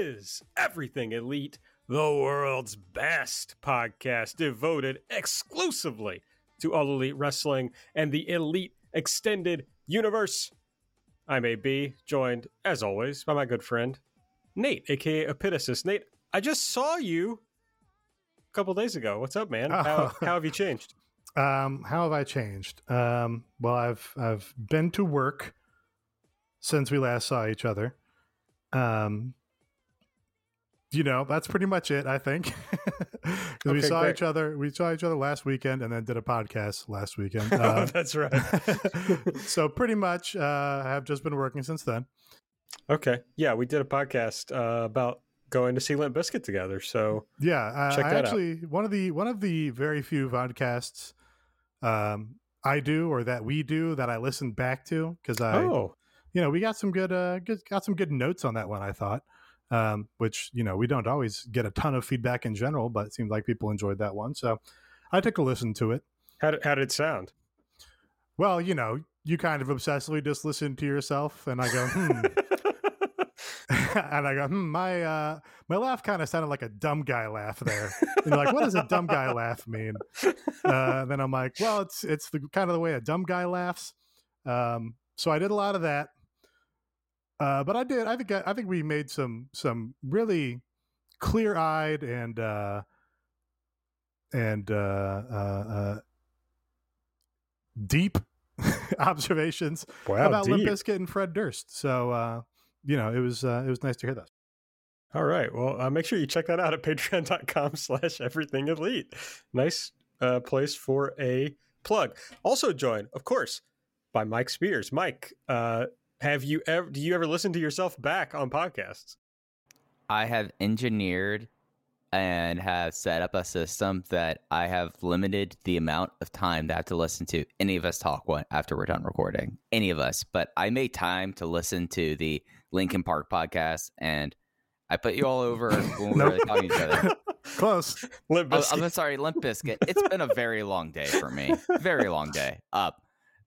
Is Everything Elite, the world's best podcast devoted exclusively to all elite wrestling and the elite extended universe. I'm AB, joined as always by my good friend Nate, aka Epitasis. Nate, I just saw you a couple days ago. What's up, man? How, how have you changed? Um, how have I changed? Um, well, I've I've been to work since we last saw each other. Um, you know, that's pretty much it. I think 'Cause we Okay, saw great. each other. We saw each other last weekend, and then did a podcast last weekend. oh, Uh, that's right. so pretty much, uh, I have just been working since then. okay. Yeah, we did a podcast uh, about going to see Limp Bizkit together. So Yeah, uh, Check I that out. actually one of the one of the very few podcasts um, I do or that we do that I listen back to because I Oh, you know, we got some good, uh, good, got some good notes on that one. I thought, um, which you know, we don't always get a ton of feedback in general, but it seemed like people enjoyed that one, so I took a listen to it. how did, how did it sound? Well, you know, you kind of obsessively just listen to yourself, and I go, hmm, and I go, hmm, my uh, my laugh kind of sounded like a dumb guy laugh there. And you're like, what does a dumb guy laugh mean? Uh, then I'm like, well, it's it's the kind of the way a dumb guy laughs. Um, so I did a lot of that. Uh, but I did. I think I think we made some some really clear eyed and uh, and uh, uh, uh, deep observations wow, about Limp. Bizkit and Fred Durst. So uh, you know, it was uh, it was nice to hear that. All right. Well, uh, make sure you check that out at patreon.com slash everything elite. Nice uh, place for a plug. Also joined, of course, by Mike Spears. Mike, uh, have you ever, do you ever listen to yourself back on podcasts? I have engineered and have set up a system that I have limited the amount of time that I have to listen to any of us talk one after we're done recording. Any of us. But I made time to listen to the Linkin Park podcast and I put you all over when we were talking to each other. Close. Oh, Limp Oh. I'm sorry, Limp Bizkit. It's been a very long day for me. Very long day up.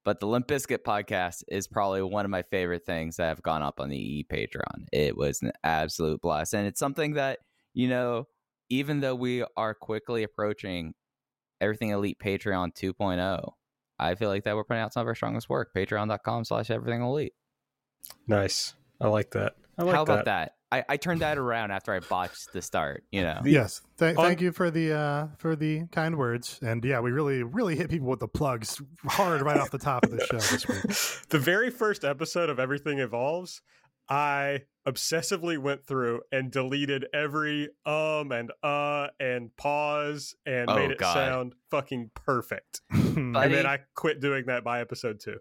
But the Limp Bizkit podcast is probably one of my favorite things that have gone up on the E Patreon. It was an absolute blast. And it's something that, you know, even though we are quickly approaching everything elite Patreon 2.0, I feel like that we're putting out some of our strongest work. Patreon.com slash everything elite. nice. I like that. I like How about that? I, I turned that around after I botched the start, you know. yes. Th- on- thank you for the uh, for the kind words. And yeah, we really really hit people with the plugs hard right off the top of the show this week. the very first episode of Everything Evolves, I obsessively went through and deleted every um and uh and pause and Oh, made it God. sound fucking perfect. And then I quit doing that by episode two.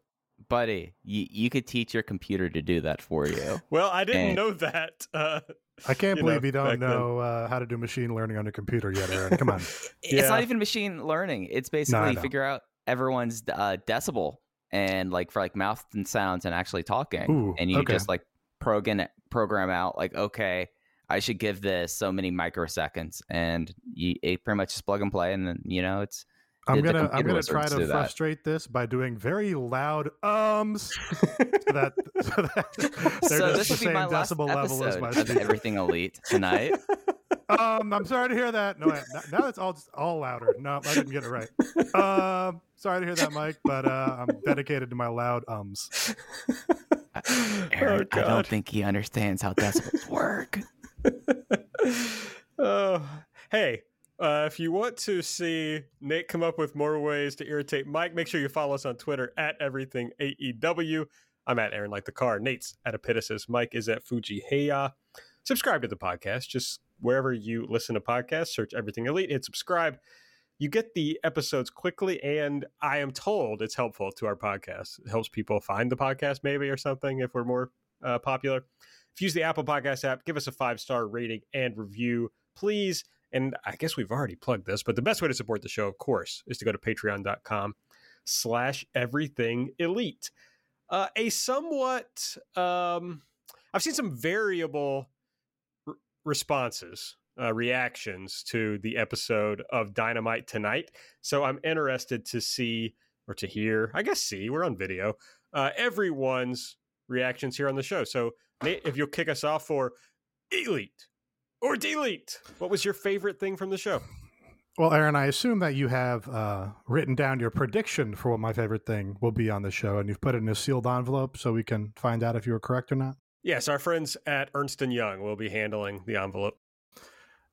Buddy, you, you could teach your computer to do that for you. Well, I didn't And- know that. Uh, I can't you believe know, you don't know uh, how to do machine learning on a computer yet, Aaron. Come on. It's not even machine learning. It's basically know. figure out everyone's uh, decibel and like for like mouth and sounds and actually talking. Ooh, and you okay. just like program program out like okay, I should give this so many microseconds, and you it pretty much just plug and play, and then you know it's I'm gonna I'm gonna try to that. frustrate this by doing very loud ums so that so that they're so just this the same decibel level as episode my speaker. everything elite tonight. Um, I'm sorry to hear that. No, now- now it's all all louder. No, I didn't get it right. Um, sorry to hear that, Mike. But uh, I'm dedicated to my loud ums. Aaron, I don't think he understands how decibels work. oh, hey, uh, if you want to see Nate come up with more ways to irritate Mike, make sure you follow us on Twitter at everything AEW. I'm at Aaron like the car. Nate's at Epitasis. Mike is at Fuji Heya. Subscribe to the podcast. Just wherever you listen to podcasts, search Everything Elite, hit subscribe. You get the episodes quickly, and I am told it's helpful to our podcast. It helps people find the podcast, maybe, or something, if we're more uh, popular. If you use the Apple Podcast app, give us a five star rating and review, please. And I guess we've already plugged this, but the best way to support the show, of course, is to go to patreon.com slash everything elite. Uh, a somewhat, um, I've seen some variable r- responses, uh, reactions to the episode of Dynamite tonight. So I'm interested to see or to hear, I guess, see, we're on video, uh, everyone's reactions here on the show. So, Nate, if you'll kick us off for Elite or Delete, what was your favorite thing from the show? Well, Aaron, I assume that you have uh, written down your prediction for what my favorite thing will be on the show, and you've put it in a sealed envelope so we can find out if you were correct or not. Yes, our friends at Ernst and Young will be handling the envelope.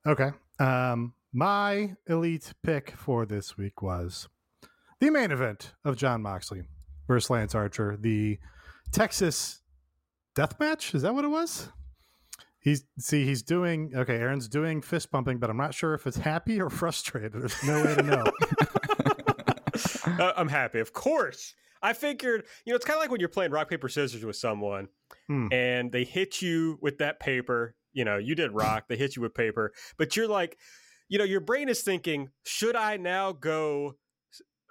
Okay. Um, my elite pick for this week was the main event of Jon Moxley versus Lance Archer, the Texas death match. Is that what it was? He's see, he's doing okay. Aaron's doing fist pumping, but I'm not sure if it's happy or frustrated. There's no way to know. uh, I'm happy, of course. I figured, you know, it's kind of like when you're playing rock paper scissors with someone, Hmm. and they hit you with that paper. You know, you did rock. They hit you with paper, but you're like, you know, your brain is thinking, should I now go?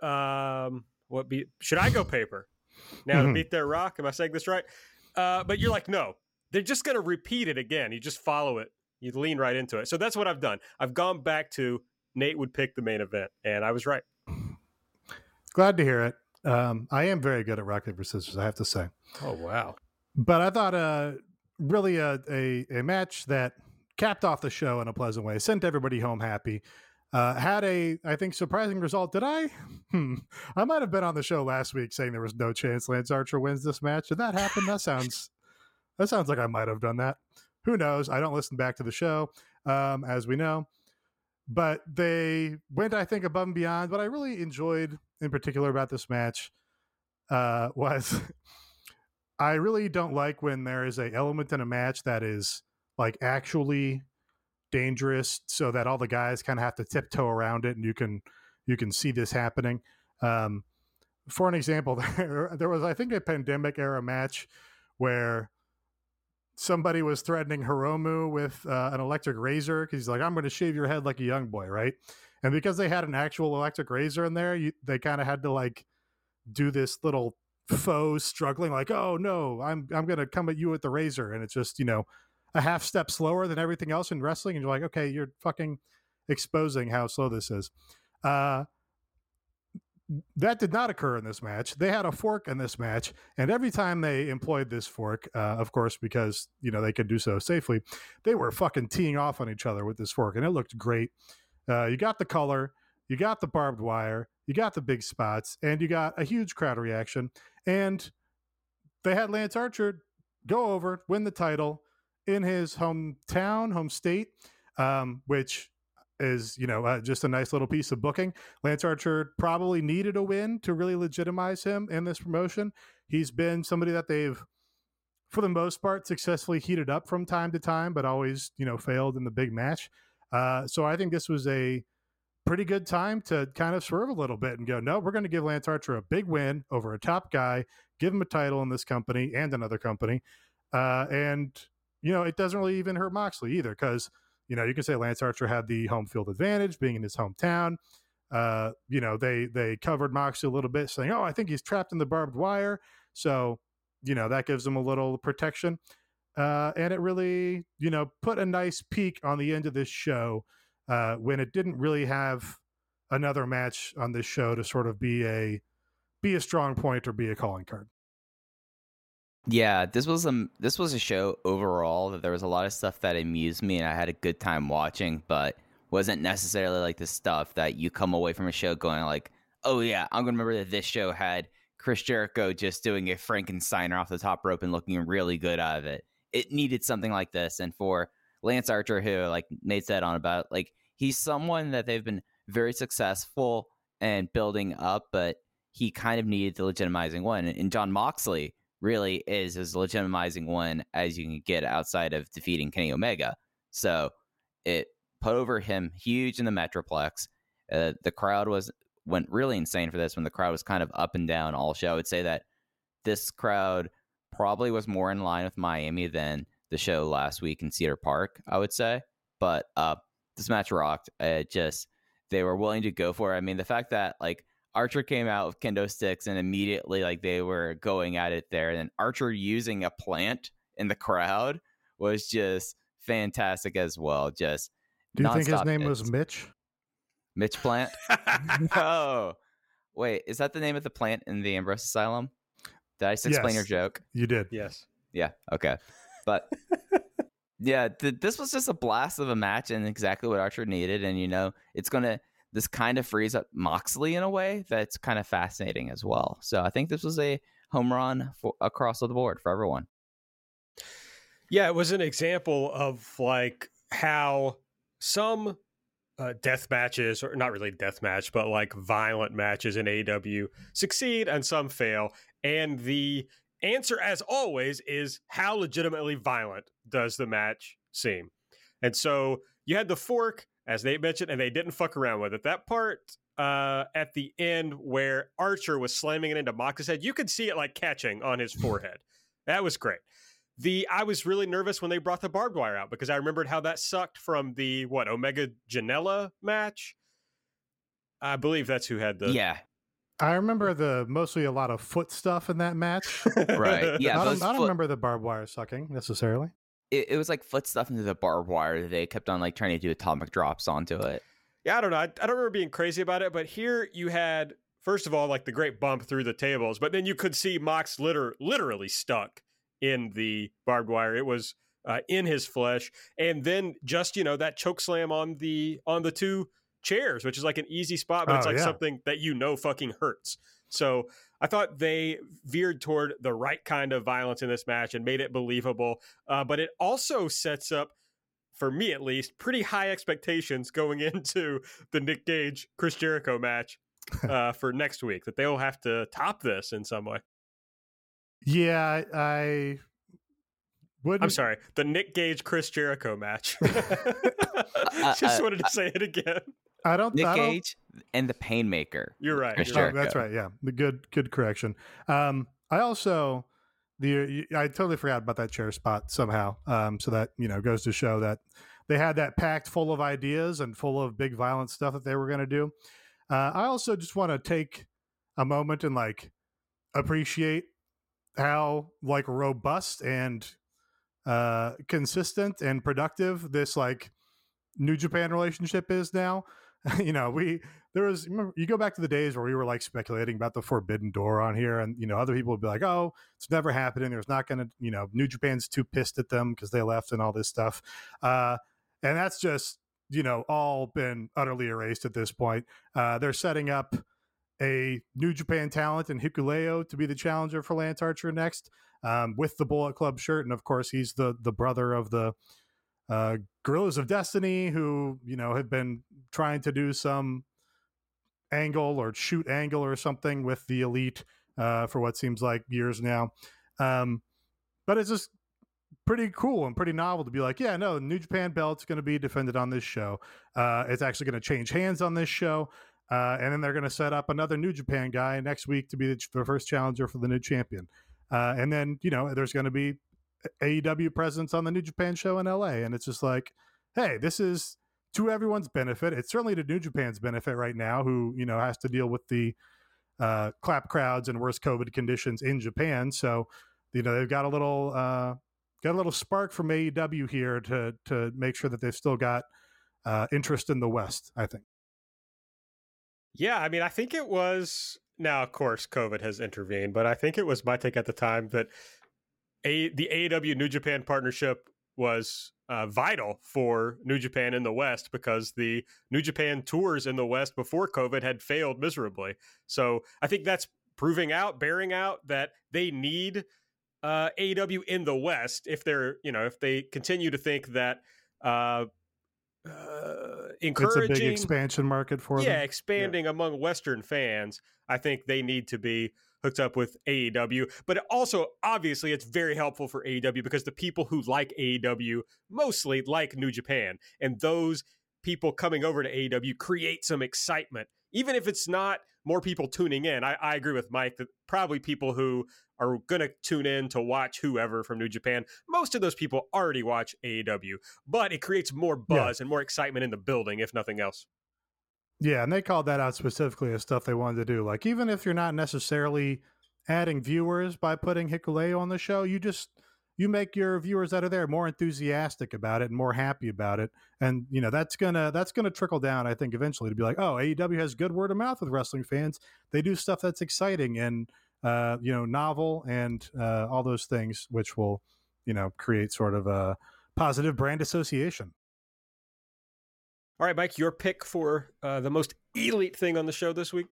Um, what be? Should I go paper now to Mhm. beat their rock? Am I saying this right? Uh, but you're like, no, they're just going to repeat it again. You just follow it. You lean right into it. So that's what I've done. I've gone back to Nate would pick the main event, and I was right. Glad to hear it. Um, I am very good at rock paper scissors, I have to say. Oh wow! but I thought uh really a, a a match that capped off the show in a pleasant way, sent everybody home happy. Uh, had a I think surprising result. Did I? Hmm. I might have been on the show last week saying there was no chance Lance Archer wins this match. Did that happen? That sounds that sounds like I might have done that. Who knows? I don't listen back to the show, um, as we know. But they went, I think, above and beyond. What I really enjoyed in particular about this match uh, was I really don't like when there is a element in a match that is like actually dangerous, so that all the guys kind of have to tiptoe around it, and you can you can see this happening. Um, for an example, there, there was I think a pandemic era match where somebody was threatening Hiromu with uh, an electric razor because he's like, "I'm going to shave your head like a young boy," right? And because they had an actual electric razor in there, you, they kind of had to like do this little faux struggling, like, "Oh no, I'm I'm going to come at you with the razor," and it's just you know a half step slower than everything else in wrestling, and you're like, "Okay, you're fucking exposing how slow this is." Uh, that did not occur in this match. They had a fork in this match, and every time they employed this fork, uh, of course, because you know they could do so safely, they were fucking teeing off on each other with this fork, and it looked great. Uh, you got the color, you got the barbed wire, you got the big spots, and you got a huge crowd reaction. And they had Lance Archer go over, win the title in his hometown, home state, um, which is you know uh, just a nice little piece of booking. Lance Archer probably needed a win to really legitimize him in this promotion. He's been somebody that they've, for the most part, successfully heated up from time to time, but always you know failed in the big match. Uh, so I think this was a pretty good time to kind of swerve a little bit and go, no, we're going to give Lance Archer a big win over a top guy, give him a title in this company and another company, uh, and you know it doesn't really even hurt Moxley either because you know, you can say Lance Archer had the home field advantage being in his hometown. Uh, you know, they they covered Moxley a little bit, saying, "Oh, I think he's trapped in the barbed wire," so you know that gives him a little protection. Uh, and it really, you know, put a nice peak on the end of this show uh, when it didn't really have another match on this show to sort of be a be a strong point or be a calling card. Yeah, this was a this was a show overall that there was a lot of stuff that amused me and I had a good time watching, but wasn't necessarily like the stuff that you come away from a show going like, "Oh yeah, I'm gonna remember that this show had Chris Jericho just doing a Frankensteiner off the top rope and looking really good out of it." It needed something like this, and for Lance Archer, who like Nate said on about, like he's someone that they've been very successful and building up, but he kind of needed the legitimizing one. And Jon Moxley really is as legitimizing one as you can get outside of defeating Kenny Omega. So it put over him huge in the Metroplex. Uh, the crowd was went really insane for this when the crowd was kind of up and down all show. I would say that this crowd probably was more in line with Miami than the show last week in Cedar Park, I would say. But uh, this match rocked. It just they were willing to go for it. I mean, the fact that like Archer came out with kendo sticks and immediately like they were going at it there, and then Archer using a plant in the crowd was just fantastic as well. Just Do you think his name hits. was Mitch? Mitch Plant? no. Wait, is that the name of the plant in the Ambrose Asylum? Did I just explain your joke? You did. yes. Yeah. Okay. But yeah, th- this was just a blast of a match and exactly what Archer needed. And you know, it's gonna this kind of frees up Moxley in a way that's kind of fascinating as well. So I think this was a home run for, across the board for everyone. Yeah, it was an example of like how some uh, death matches, or not really death match, but like violent matches in AEW succeed and some fail. And the answer, as always, is how legitimately violent does the match seem? And so you had the fork, as they mentioned, and they didn't fuck around with it. That part uh, at the end where Archer was slamming it into Mox's head, you could see it like catching on his forehead. That was great. The I was really nervous when they brought the barbed wire out because I remembered how that sucked from the what Omega Janela match. I believe that's who had the yeah. I remember the mostly a lot of foot stuff in that match. Right. Yeah. I don't, I don't foot- remember the barbed wire sucking necessarily. It, it was like foot stuff into the barbed wire. They kept on like trying to do atomic drops onto it. Yeah, I don't know. I, I don't remember being crazy about it, but here you had first of all like the great bump through the tables, but then you could see Mox liter- literally stuck in the barbed wire. It was uh, in his flesh, and then just you know that choke slam on the on the two chairs, which is like an easy spot, but it's Oh, like yeah. something that you know fucking hurts. So I thought they veered toward the right kind of violence in this match and made it believable. Uh, but it also sets up, for me at least, pretty high expectations going into the Nick Gage Chris Jericho match uh, for next week. That they'll have to top this in some way. Yeah, I, I wouldn't. I'm sorry, the Nick Gage Chris Jericho match. Just uh, wanted to say it again. I don't. Nick I don't, Gage and the Painmaker. You're right. Chris you're right. That's right. Yeah, the good good correction. Um, I also the I totally forgot about that chair spot somehow. Um, so that you know goes to show that they had that packed full of ideas and full of big violent stuff that they were going to do. Uh, I also just want to take a moment and like appreciate how like robust and uh consistent and productive this like New Japan relationship is now. you know, we there was you go back to the days where we were like speculating about the forbidden door on here and you know other people would be like oh it's never happening. There's not gonna you know new japan's too pissed at them because they left and all this stuff. Uh and that's just you know all been utterly erased at this point. Uh they're setting up a new japan talent in hikuleo to be the challenger for lance archer next um with the bullet club shirt and of course he's the the brother of the uh Guerrillas of Destiny who you know have been trying to do some angle or shoot angle or something with the elite uh, for what seems like years now. Um, but it's just pretty cool and pretty novel to be like, yeah, no, the New Japan belt's going to be defended on this show. Uh, it's actually going to change hands on this show. Uh, and then they're going to set up another New Japan guy next week to be the, the first challenger for the new champion. Uh, and then, you know, there's going to be AEW presence on the New Japan show in LA. And it's just like, hey, this is to everyone's benefit. It's certainly to New Japan's benefit right now, who you know has to deal with the uh, clap crowds and worse COVID conditions in Japan. So you know they've got a little uh, got a little spark from AEW here to to make sure that they've still got uh, interest in the West. I think. Yeah, I mean, I think it was now. Of course, COVID has intervened, but I think it was my take at the time that a the AEW New Japan partnership was uh, vital for New Japan in the West because the New Japan tours in the West before COVID had failed miserably. So I think that's proving out, bearing out that they need uh, AEW in the West if they're, you know, if they continue to think that uh, uh, It's a big expansion market for yeah, them. expanding among Western fans, I think they need to be hooked up with AEW. But also, obviously, it's very helpful for AEW because the people who like AEW mostly like New Japan. And those people coming over to AEW create some excitement even if it's not more people tuning in, I, I agree with Mike that probably people who are going to tune in to watch whoever from New Japan, most of those people already watch AEW, but it creates more buzz yeah. and more excitement in the building, if nothing else. Yeah, and they called that out specifically as stuff they wanted to do. Like, even if you're not necessarily adding viewers by putting Hikuleo on the show, you just you make your viewers that are there more enthusiastic about it and more happy about it. And you know that's gonna that's gonna trickle down i think eventually to be like oh aew has good word of mouth with wrestling fans. They do stuff that's exciting and uh, you know novel and uh, all those things which will you know create sort of a positive brand association all right mike your pick for uh, the most elite thing on the show this week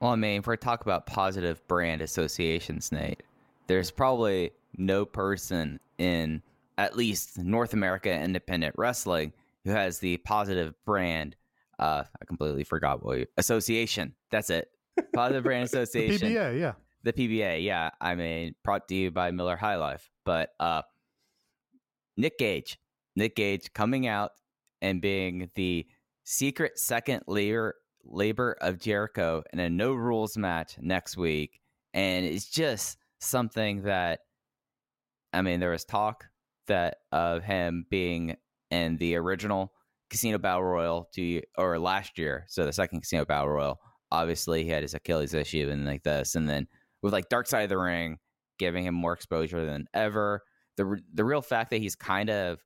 well i mean if we're talking about positive brand associations nate there's probably no person in at least North America independent wrestling who has the positive brand. Uh, I completely forgot what you, association. That's it. Positive brand association. the PBA, yeah. The PBA, yeah. I mean, brought to you by Miller High Life. But uh, Nick Gage, Nick Gage coming out and being the secret second layer labor of Jericho in a no rules match next week, and it's just something that I mean, there was talk that of him being in the original Casino Battle Royale to or last year, so the second Casino Battle Royale. Obviously, he had his Achilles issue and like this, and then with like Dark Side of the Ring giving him more exposure than ever. The the real fact that he's kind of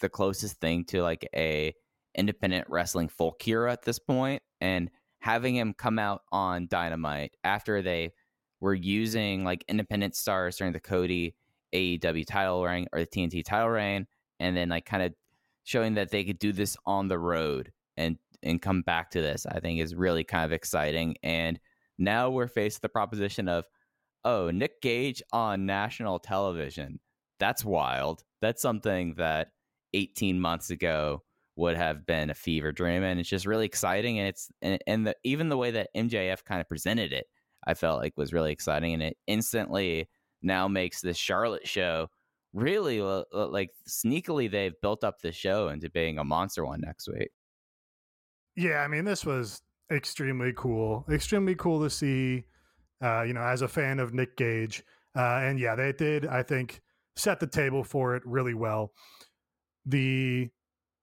the closest thing to like a independent wrestling folk hero at this point, and having him come out on Dynamite after they were using like independent stars during the Cody AEW title reign or the TNT title reign, and then like kind of showing that they could do this on the road and and come back to this. I think is really kind of exciting. And now we're faced with the proposition of, oh, Nick Gage on national television. That's wild. That's something that 18 months ago would have been a fever dream, and it's just really exciting. And it's and, and the, even the way that MJF kind of presented it I felt like was really exciting, and it instantly now makes this Charlotte show really like sneakily they've built up the show into being a monster one next week. Yeah, I mean this was extremely cool, extremely cool to see. Uh, you know, as a fan of Nick Gage, uh, and yeah, they did I think set the table for it really well. The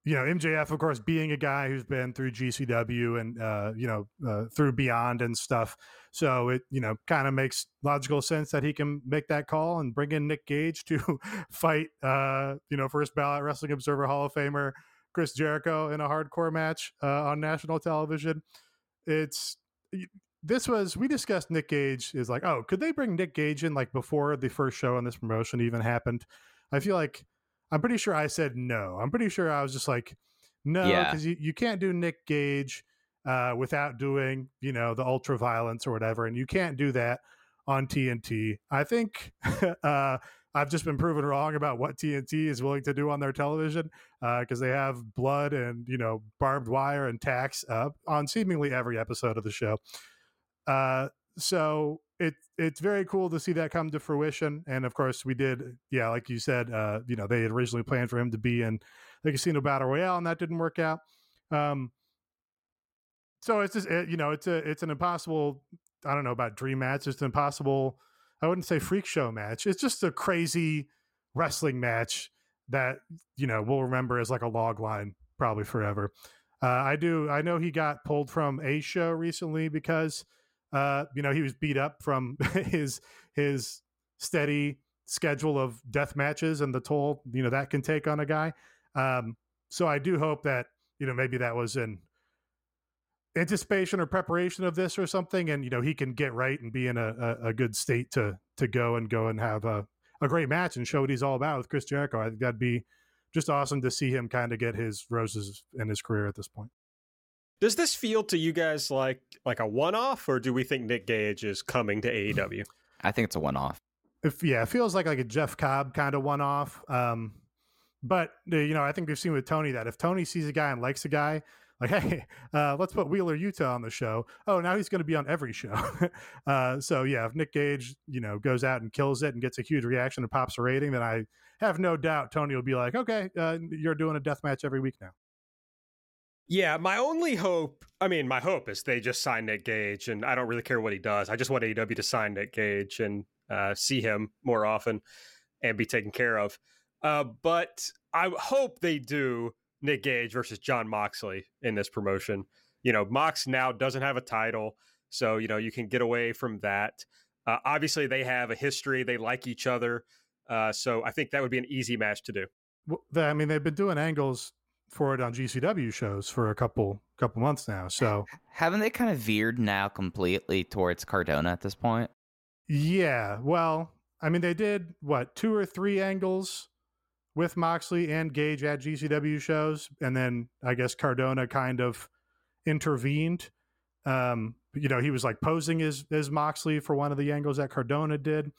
you know MJF, of course, being a guy who's been through GCW and uh, you know uh, through Beyond and stuff, so it you know kind of makes logical sense that he can make that call and bring in Nick Gage to fight uh, you know first ballot Wrestling Observer Hall of Famer Chris Jericho in a hardcore match uh, on national television. It's this was we discussed Nick Gage is like oh could they bring Nick Gage in like before the first show on this promotion even happened? I feel like I'm pretty sure I said no. I'm pretty sure I was just like, no, because yeah. you, you can't do Nick Gage uh, without doing, you know, the ultra violence or whatever. And you can't do that on TNT. I think uh, I've just been proven wrong about what TNT is willing to do on their television because uh, they have blood and, you know, barbed wire and tacks on seemingly every episode of the show. Uh, so it it's very cool to see that come to fruition. And of course, we did, yeah, like you said, uh, you know, they had originally planned for him to be in the Casino Battle Royale, and that didn't work out. Um, so it's just, it, you know, it's a it's an impossible. I don't know about dream match. It's an impossible. I wouldn't say freak show match. It's just a crazy wrestling match that you know we'll remember as like a log line probably forever. Uh, I do. I know he got pulled from a show recently because uh, you know, he was beat up from his his steady schedule of death matches and the toll you know that can take on a guy. Um, so I do hope that you know maybe that was in anticipation or preparation of this or something, and you know he can get right and be in a, a, a good state to to go and go and have a, a great match and show what he's all about with Chris Jericho. I think that'd be just awesome to see him kind of get his roses in his career at this point. Does this feel to you guys like like a one off, or do we think Nick Gage is coming to AEW? I think it's a one off. If yeah, it feels like like a Jeff Cobb kind of one off. Um, but you know, I think we've seen with Tony that if Tony sees a guy and likes a guy, like hey, uh, let's put Wheeler Yuta on the show. Oh, now he's going to be on every show. uh, so yeah, if Nick Gage you know goes out and kills it and gets a huge reaction and pops a rating, then I have no doubt Tony will be like, okay, uh, you're doing a death match every week now. Yeah, my only hope, I mean, my hope is they just sign Nick Gage, and I don't really care what he does. I just want AEW to sign Nick Gage and uh, see him more often and be taken care of. Uh, but I hope they do Nick Gage versus Jon Moxley in this promotion. You know, Mox now doesn't have a title, so, you know, you can get away from that. Uh, obviously, they have a history, they like each other. Uh, so I think that would be an easy match to do. Well, I mean, they've been doing angles for it on GCW shows for a couple couple months now. So haven't they kind of veered now completely towards Cardona at this point? Yeah. Well, I mean, they did what two or three angles with Moxley and Gage at GCW shows, and then I guess Cardona kind of intervened. Um, you know, he was like posing as as Moxley for one of the angles that Cardona did.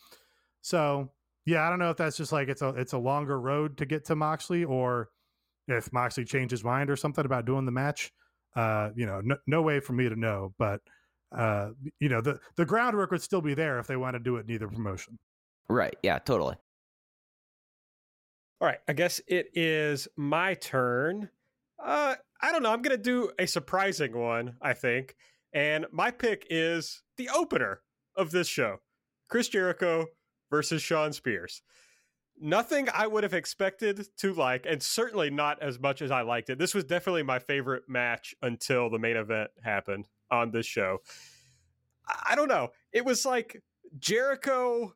So yeah, I don't know if that's just like it's a it's a longer road to get to Moxley, or if Moxley changed his mind or something about doing the match. Uh, you know, no, no way for me to know, but uh, you know, the the groundwork would still be there if they want to do it in either promotion. Right. Yeah. Totally. All right. I guess it is my turn. Uh, I don't know. I'm gonna do a surprising one. I think, and my pick is the opener of this show: Chris Jericho versus Shawn Spears nothing I would have expected to like, and certainly not as much as I liked it. This was definitely my favorite match until the main event happened on this show. I don't know. It was like Jericho,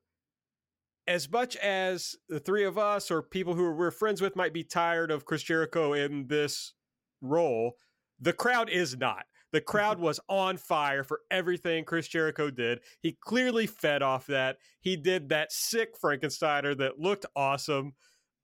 as much as the three of us or people who we're friends with might be tired of Chris Jericho in this role, the crowd is not. The crowd was on fire for everything Chris Jericho did. He clearly fed off that. He did that sick Frankensteiner that looked awesome.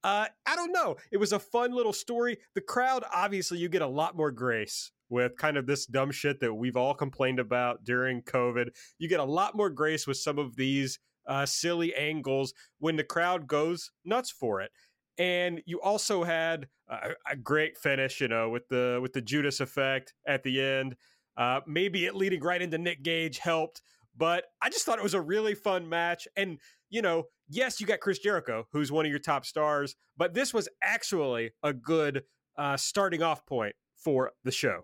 Uh, I don't know. It was a fun little story. The crowd, obviously, you get a lot more grace with kind of this dumb shit that we've all complained about during COVID. You get a lot more grace with some of these uh, silly angles when the crowd goes nuts for it and you also had a, a, great finish, you know, with the with the Judas effect at the end. Uh, maybe it leading right into Nick Gage helped, but I just thought it was a really fun match. And you know, yes, you got Chris Jericho, who's one of your top stars, but this was actually a good uh, starting off point for the show.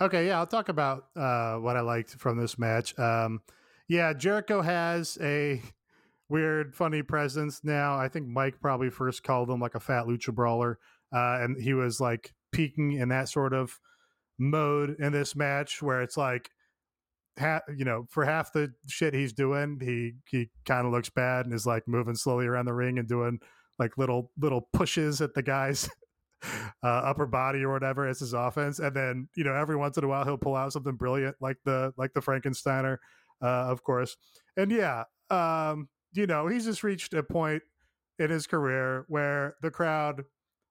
Okay, yeah, I'll talk about uh, what I liked from this match. Um, yeah, Jericho has a weird, funny presence now. I think Mike probably first called him like a fat lucha brawler, uh, and he was like peaking in that sort of mode in this match where it's like, ha- you know, for half the shit he's doing, he he kind of looks bad and is like moving slowly around the ring and doing like little little pushes at the guys. Uh, upper body or whatever as his offense, and then you know every once in a while he'll pull out something brilliant like the like the Frankensteiner, uh, of course. And yeah, um, you know, he's just reached a point in his career where the crowd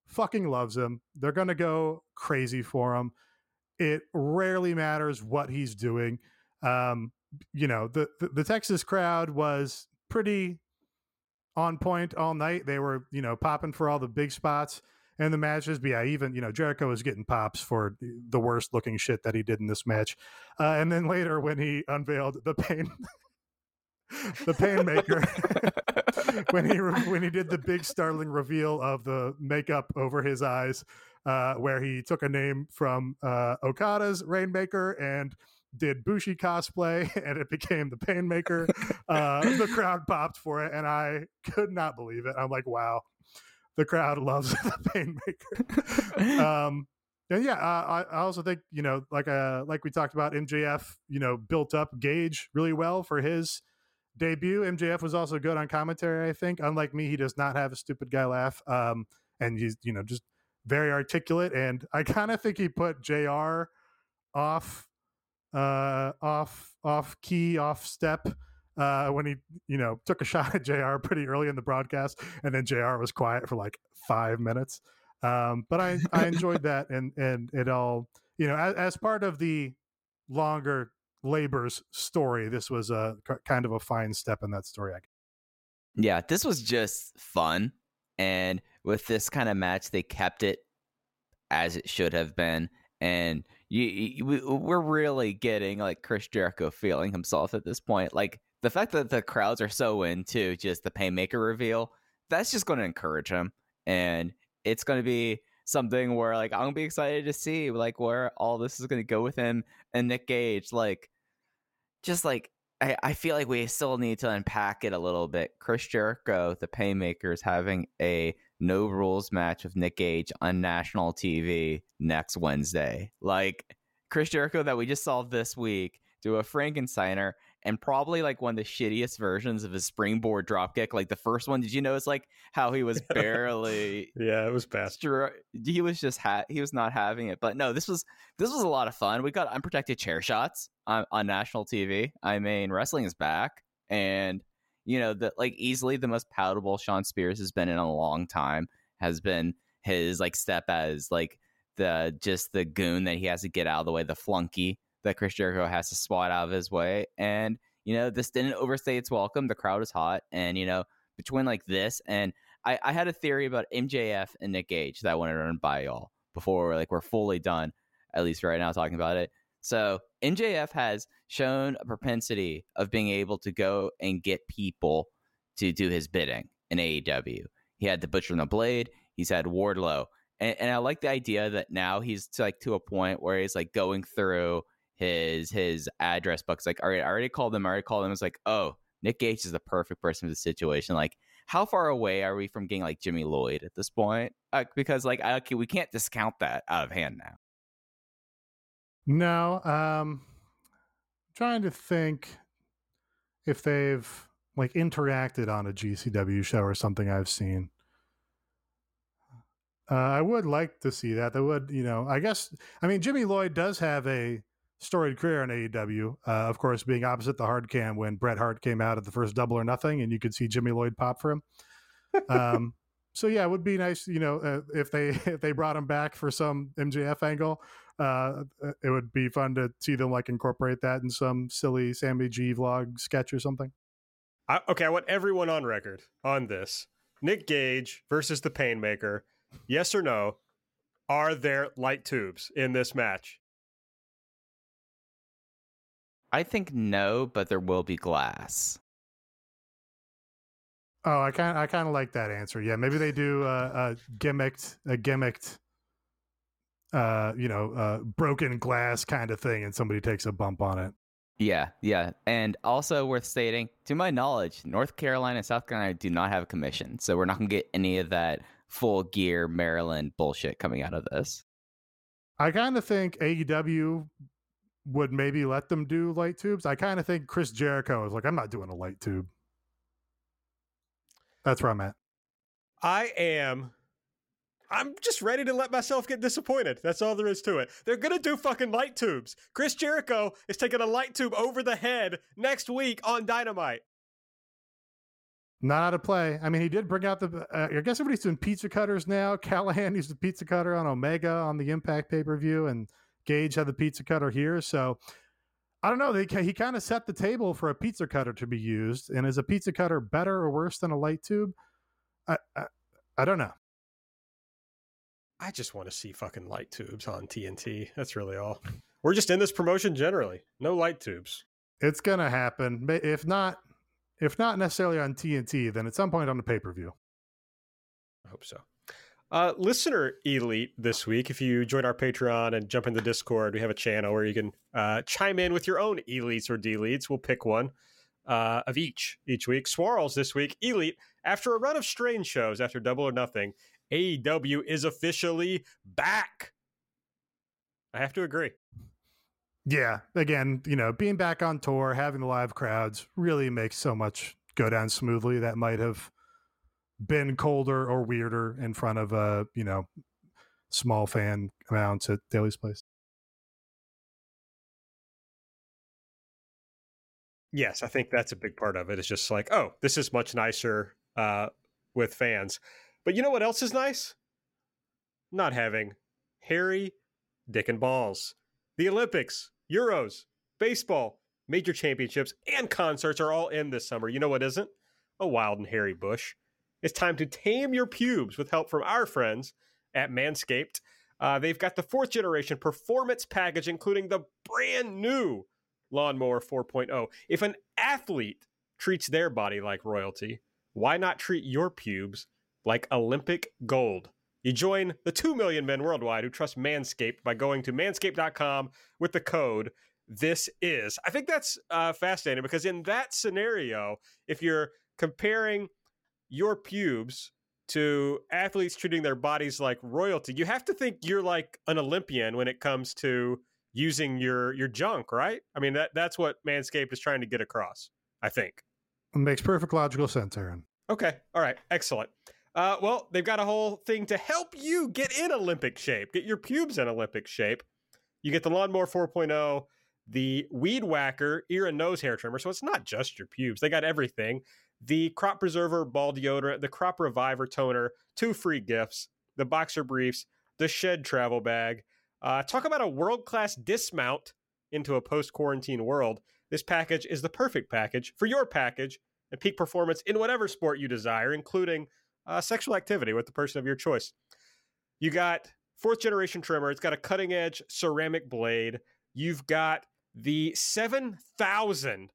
fucking loves him. They're going to go crazy for him. It rarely matters what he's doing. Um, you know, the, the, the Texas crowd was pretty on point all night. They were, you know, popping for all the big spots and the matches. But yeah, even, you know, Jericho was getting pops for the worst looking shit that he did in this match. Uh, and then later when he unveiled the pain the Painmaker when he when he did the big startling reveal of the makeup over his eyes, uh, where he took a name from uh, Okada's Rainmaker and did Bushi cosplay, and it became the Painmaker. Uh, the crowd popped for it, and I could not believe it. I'm like, wow, the crowd loves the Painmaker. um, and yeah, uh, I, I also think you know, like uh, like we talked about, MJF, you know, built up Gage really well for his debut. MJF was also good on commentary. I think, unlike me, he does not have a stupid guy laugh. Um, and he's you know just very articulate. And I kind of think he put JR off, uh, off, off key, off step. Uh, when he, you know, took a shot at JR pretty early in the broadcast, and then JR was quiet for like five minutes. Um, but I, I enjoyed that, and and it all, you know, as, as part of the longer labor's story. This was a kind of a fine step in that story. Yeah, this was just fun, and with this kind of match, they kept it as it should have been, and you, you, we're really getting like Chris Jericho feeling himself at this point. Like the fact that the crowds are so into just the Painmaker reveal, that's just going to encourage him, and it's going to be something where like I'm gonna be excited to see like where all this is gonna go with him and Nick Gage. Like, just like I, I feel like we still need to unpack it a little bit. Chris Jericho, the Painmakers, having a no rules match with Nick Gage on national TV next Wednesday. Like Chris Jericho that we just saw this week do a Frankensteiner and probably like one of the shittiest versions of his springboard dropkick. Like the first one, did you notice like how he was barely? yeah, it was bad. He was just ha- he was not having it. But no, this was this was a lot of fun. We got unprotected chair shots on, on national TV. I mean, wrestling is back, and you know that like easily the most palatable Shawn Spears has been in a long time. Has been his like step as like the just the goon that he has to get out of the way, the flunky that Chris Jericho has to swat out of his way. And, you know, this didn't overstay its welcome. The crowd is hot. And, you know, between like this and I, I had a theory about MJF and Nick Gage that I wanted to run by y'all before like we're fully done, at least right now talking about it. So MJF has shown a propensity of being able to go and get people to do his bidding in AEW. He had the Butcher and the Blade. He's had Wardlow, and, and I like the idea that now he's to like to a point where he's like going through his his address books. Like, all right, I already called him. I already called him. It's like, oh, Nick Gage is the perfect person for the situation. Like, how far away are we from getting like Jimmy Lloyd at this point? Uh, because like, I, we can't discount that out of hand now. No, um, trying to think if they've like interacted on a GCW show or something I've seen. Uh, I would like to see that. That would, you know, I guess. I mean, Jimmy Lloyd does have a storied career in AEW. Uh, of course, being opposite the hard cam when Bret Hart came out at the first Double or Nothing, and you could see Jimmy Lloyd pop for him. Um, so yeah, it would be nice, you know, uh, if they if they brought him back for some MJF angle. Uh, it would be fun to see them like incorporate that in some silly Sammy G vlog sketch or something. I, okay, I want everyone on record on this. Nick Gage versus the Painmaker. Yes or no? Are there light tubes in this match? I think no, but there will be glass. Oh, I kind I kind of like that answer. Yeah, maybe they do uh, a gimmicked a gimmicked uh, you know, uh, broken glass kind of thing, and somebody takes a bump on it. Yeah, yeah, and also worth stating, to my knowledge, North Carolina and South Carolina do not have a commission, so we're not gonna get any of that full gear Maryland bullshit coming out of this. I kind of think AEW would maybe let them do light tubes. I kind of think Chris Jericho is like, I'm not doing a light tube. That's where I'm at. I am. I'm just ready to let myself get disappointed. That's all there is to it. They're gonna do fucking light tubes. Chris Jericho is taking a light tube over the head next week on Dynamite. Not out of play. I mean, he did bring out the. Uh, I guess everybody's doing pizza cutters now. Callihan used the pizza cutter on Omega on the Impact pay per view, and Gage had the pizza cutter here. So I don't know. They, he kind of set the table for a pizza cutter to be used. And is a pizza cutter better or worse than a light tube? I, I, I don't know. I just want to see fucking light tubes on TNT. That's really all. We're just in this promotion generally. No light tubes. It's gonna happen. If not, if not necessarily on TNT, then at some point on the pay per view. I hope so. Uh, listener elite this week. If you join our Patreon and jump in the Discord, we have a channel where you can uh, chime in with your own elites or deletes. We'll pick one uh, of each each week. Swarls this week, elite. After a run of strange shows after Double or Nothing, AEW is officially back. I have to agree. Yeah, again, you know, being back on tour, having the live crowds really makes so much go down smoothly. That might have been colder or weirder in front of a you know small fan amounts at Daily's Place. Yes, I think that's a big part of it. It's just like, oh, this is much nicer uh, with fans. But you know what else is nice? Not having hairy dick and balls. The Olympics, Euros, baseball, major championships, and concerts are all in this summer. You know what isn't? A wild and hairy bush. It's time to tame your pubes with help from our friends at Manscaped. Uh, they've got the fourth generation performance package, including the brand new Lawnmower 4.0. If an athlete treats their body like royalty, why not treat your pubes like Olympic gold? You join the 2 million men worldwide who trust Manscaped by going to manscaped.com with the code this is. I think that's uh, fascinating because in that scenario, if you're comparing your pubes to athletes treating their bodies like royalty, you have to think you're like an Olympian when it comes to using your your junk, right? I mean that that's what Manscaped is trying to get across. I think it makes perfect logical sense, Aaron. Okay, all right, excellent. Uh, well, they've got a whole thing to help you get in Olympic shape, get your pubes in Olympic shape. You get the Lawnmower 4.0, the Weed Whacker ear and nose hair trimmer. So it's not just your pubes; they got everything. The Crop Preserver ball deodorant, the Crop Reviver toner, two free gifts, the boxer briefs, the Shed travel bag, uh, talk about a world class dismount into a post quarantine world. This package is the perfect package for your package and peak performance in whatever sport you desire, including uh, sexual activity with the person of your choice. You got fourth generation trimmer, it's got a cutting edge ceramic blade. You've got the 7,000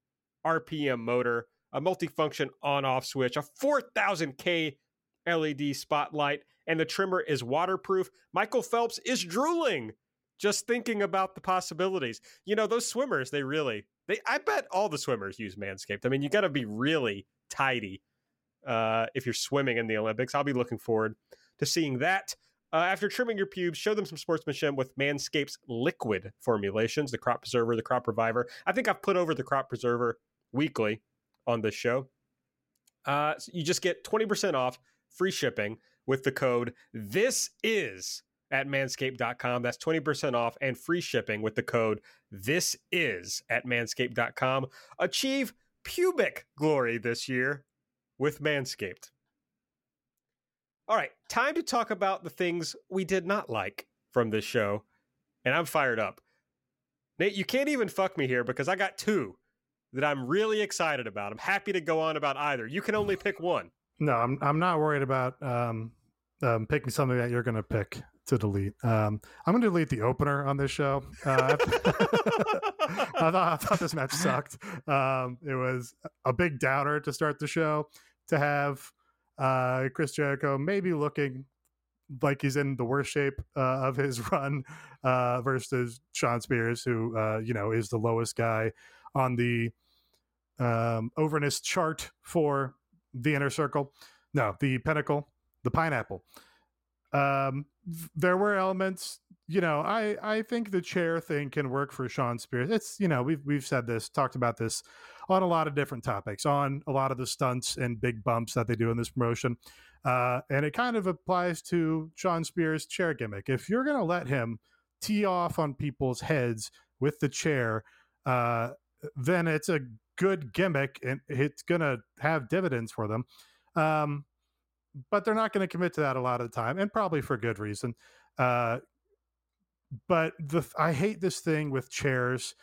RPM motor, a multifunction on off switch, a 4,000K LED spotlight, and the trimmer is waterproof. Michael Phelps is drooling just thinking about the possibilities. You know, those swimmers, they really they I bet all the swimmers use Manscaped. I mean, you got to be really tidy uh, if you're swimming in the Olympics. I'll be looking forward to seeing that. Uh, after trimming your pubes, show them some sportsmanship with Manscaped's liquid formulations, the Crop Preserver, the Crop Reviver. I think I've put over the Crop Preserver weekly on this show. Uh, so you just get 20% off free shipping with the code this is at manscaped.com that's 20% off and free shipping with the code this is at manscaped.com achieve pubic glory this year with manscaped all right time to talk about the things we did not like from this show and i'm fired up nate you can't even fuck me here because i got two that i'm really excited about i'm happy to go on about either you can only pick one no i'm, I'm not worried about um, um, picking something that you're going to pick to delete. Um, I'm going to delete the opener on this show. Uh, I, thought, I thought this match sucked. Um, it was a big downer to start the show to have uh, Chris Jericho maybe looking like he's in the worst shape uh, of his run uh, versus Shawn Spears, who uh, you know is the lowest guy on the um, overness chart for the inner circle. No, the pinnacle the pineapple. Um, there were elements, you know, I I think the chair thing can work for Shawn Spears. It's you know we've we've said this, talked about this on a lot of different topics, on a lot of the stunts and big bumps that they do in this promotion, uh, and it kind of applies to Shawn Spears' chair gimmick. If you're going to let him tee off on people's heads with the chair, uh, then it's a good gimmick and it's going to have dividends for them. Um, but they're not going to commit to that a lot of the time, and probably for good reason. Uh, but the I hate this thing with chairs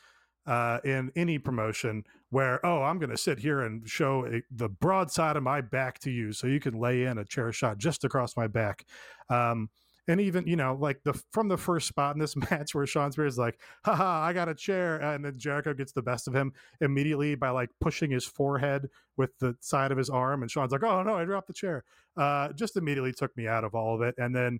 uh, in any promotion where oh I'm going to sit here and show a, the broad side of my back to you so you can lay in a chair shot just across my back. Um, and even you know like the from the first spot in this match where Shawn Spears is like, haha, I got a chair, and then Jericho gets the best of him immediately by like pushing his forehead with the side of his arm, and Shawn's like, oh no, I dropped the chair. Uh, just immediately took me out of all of it, and then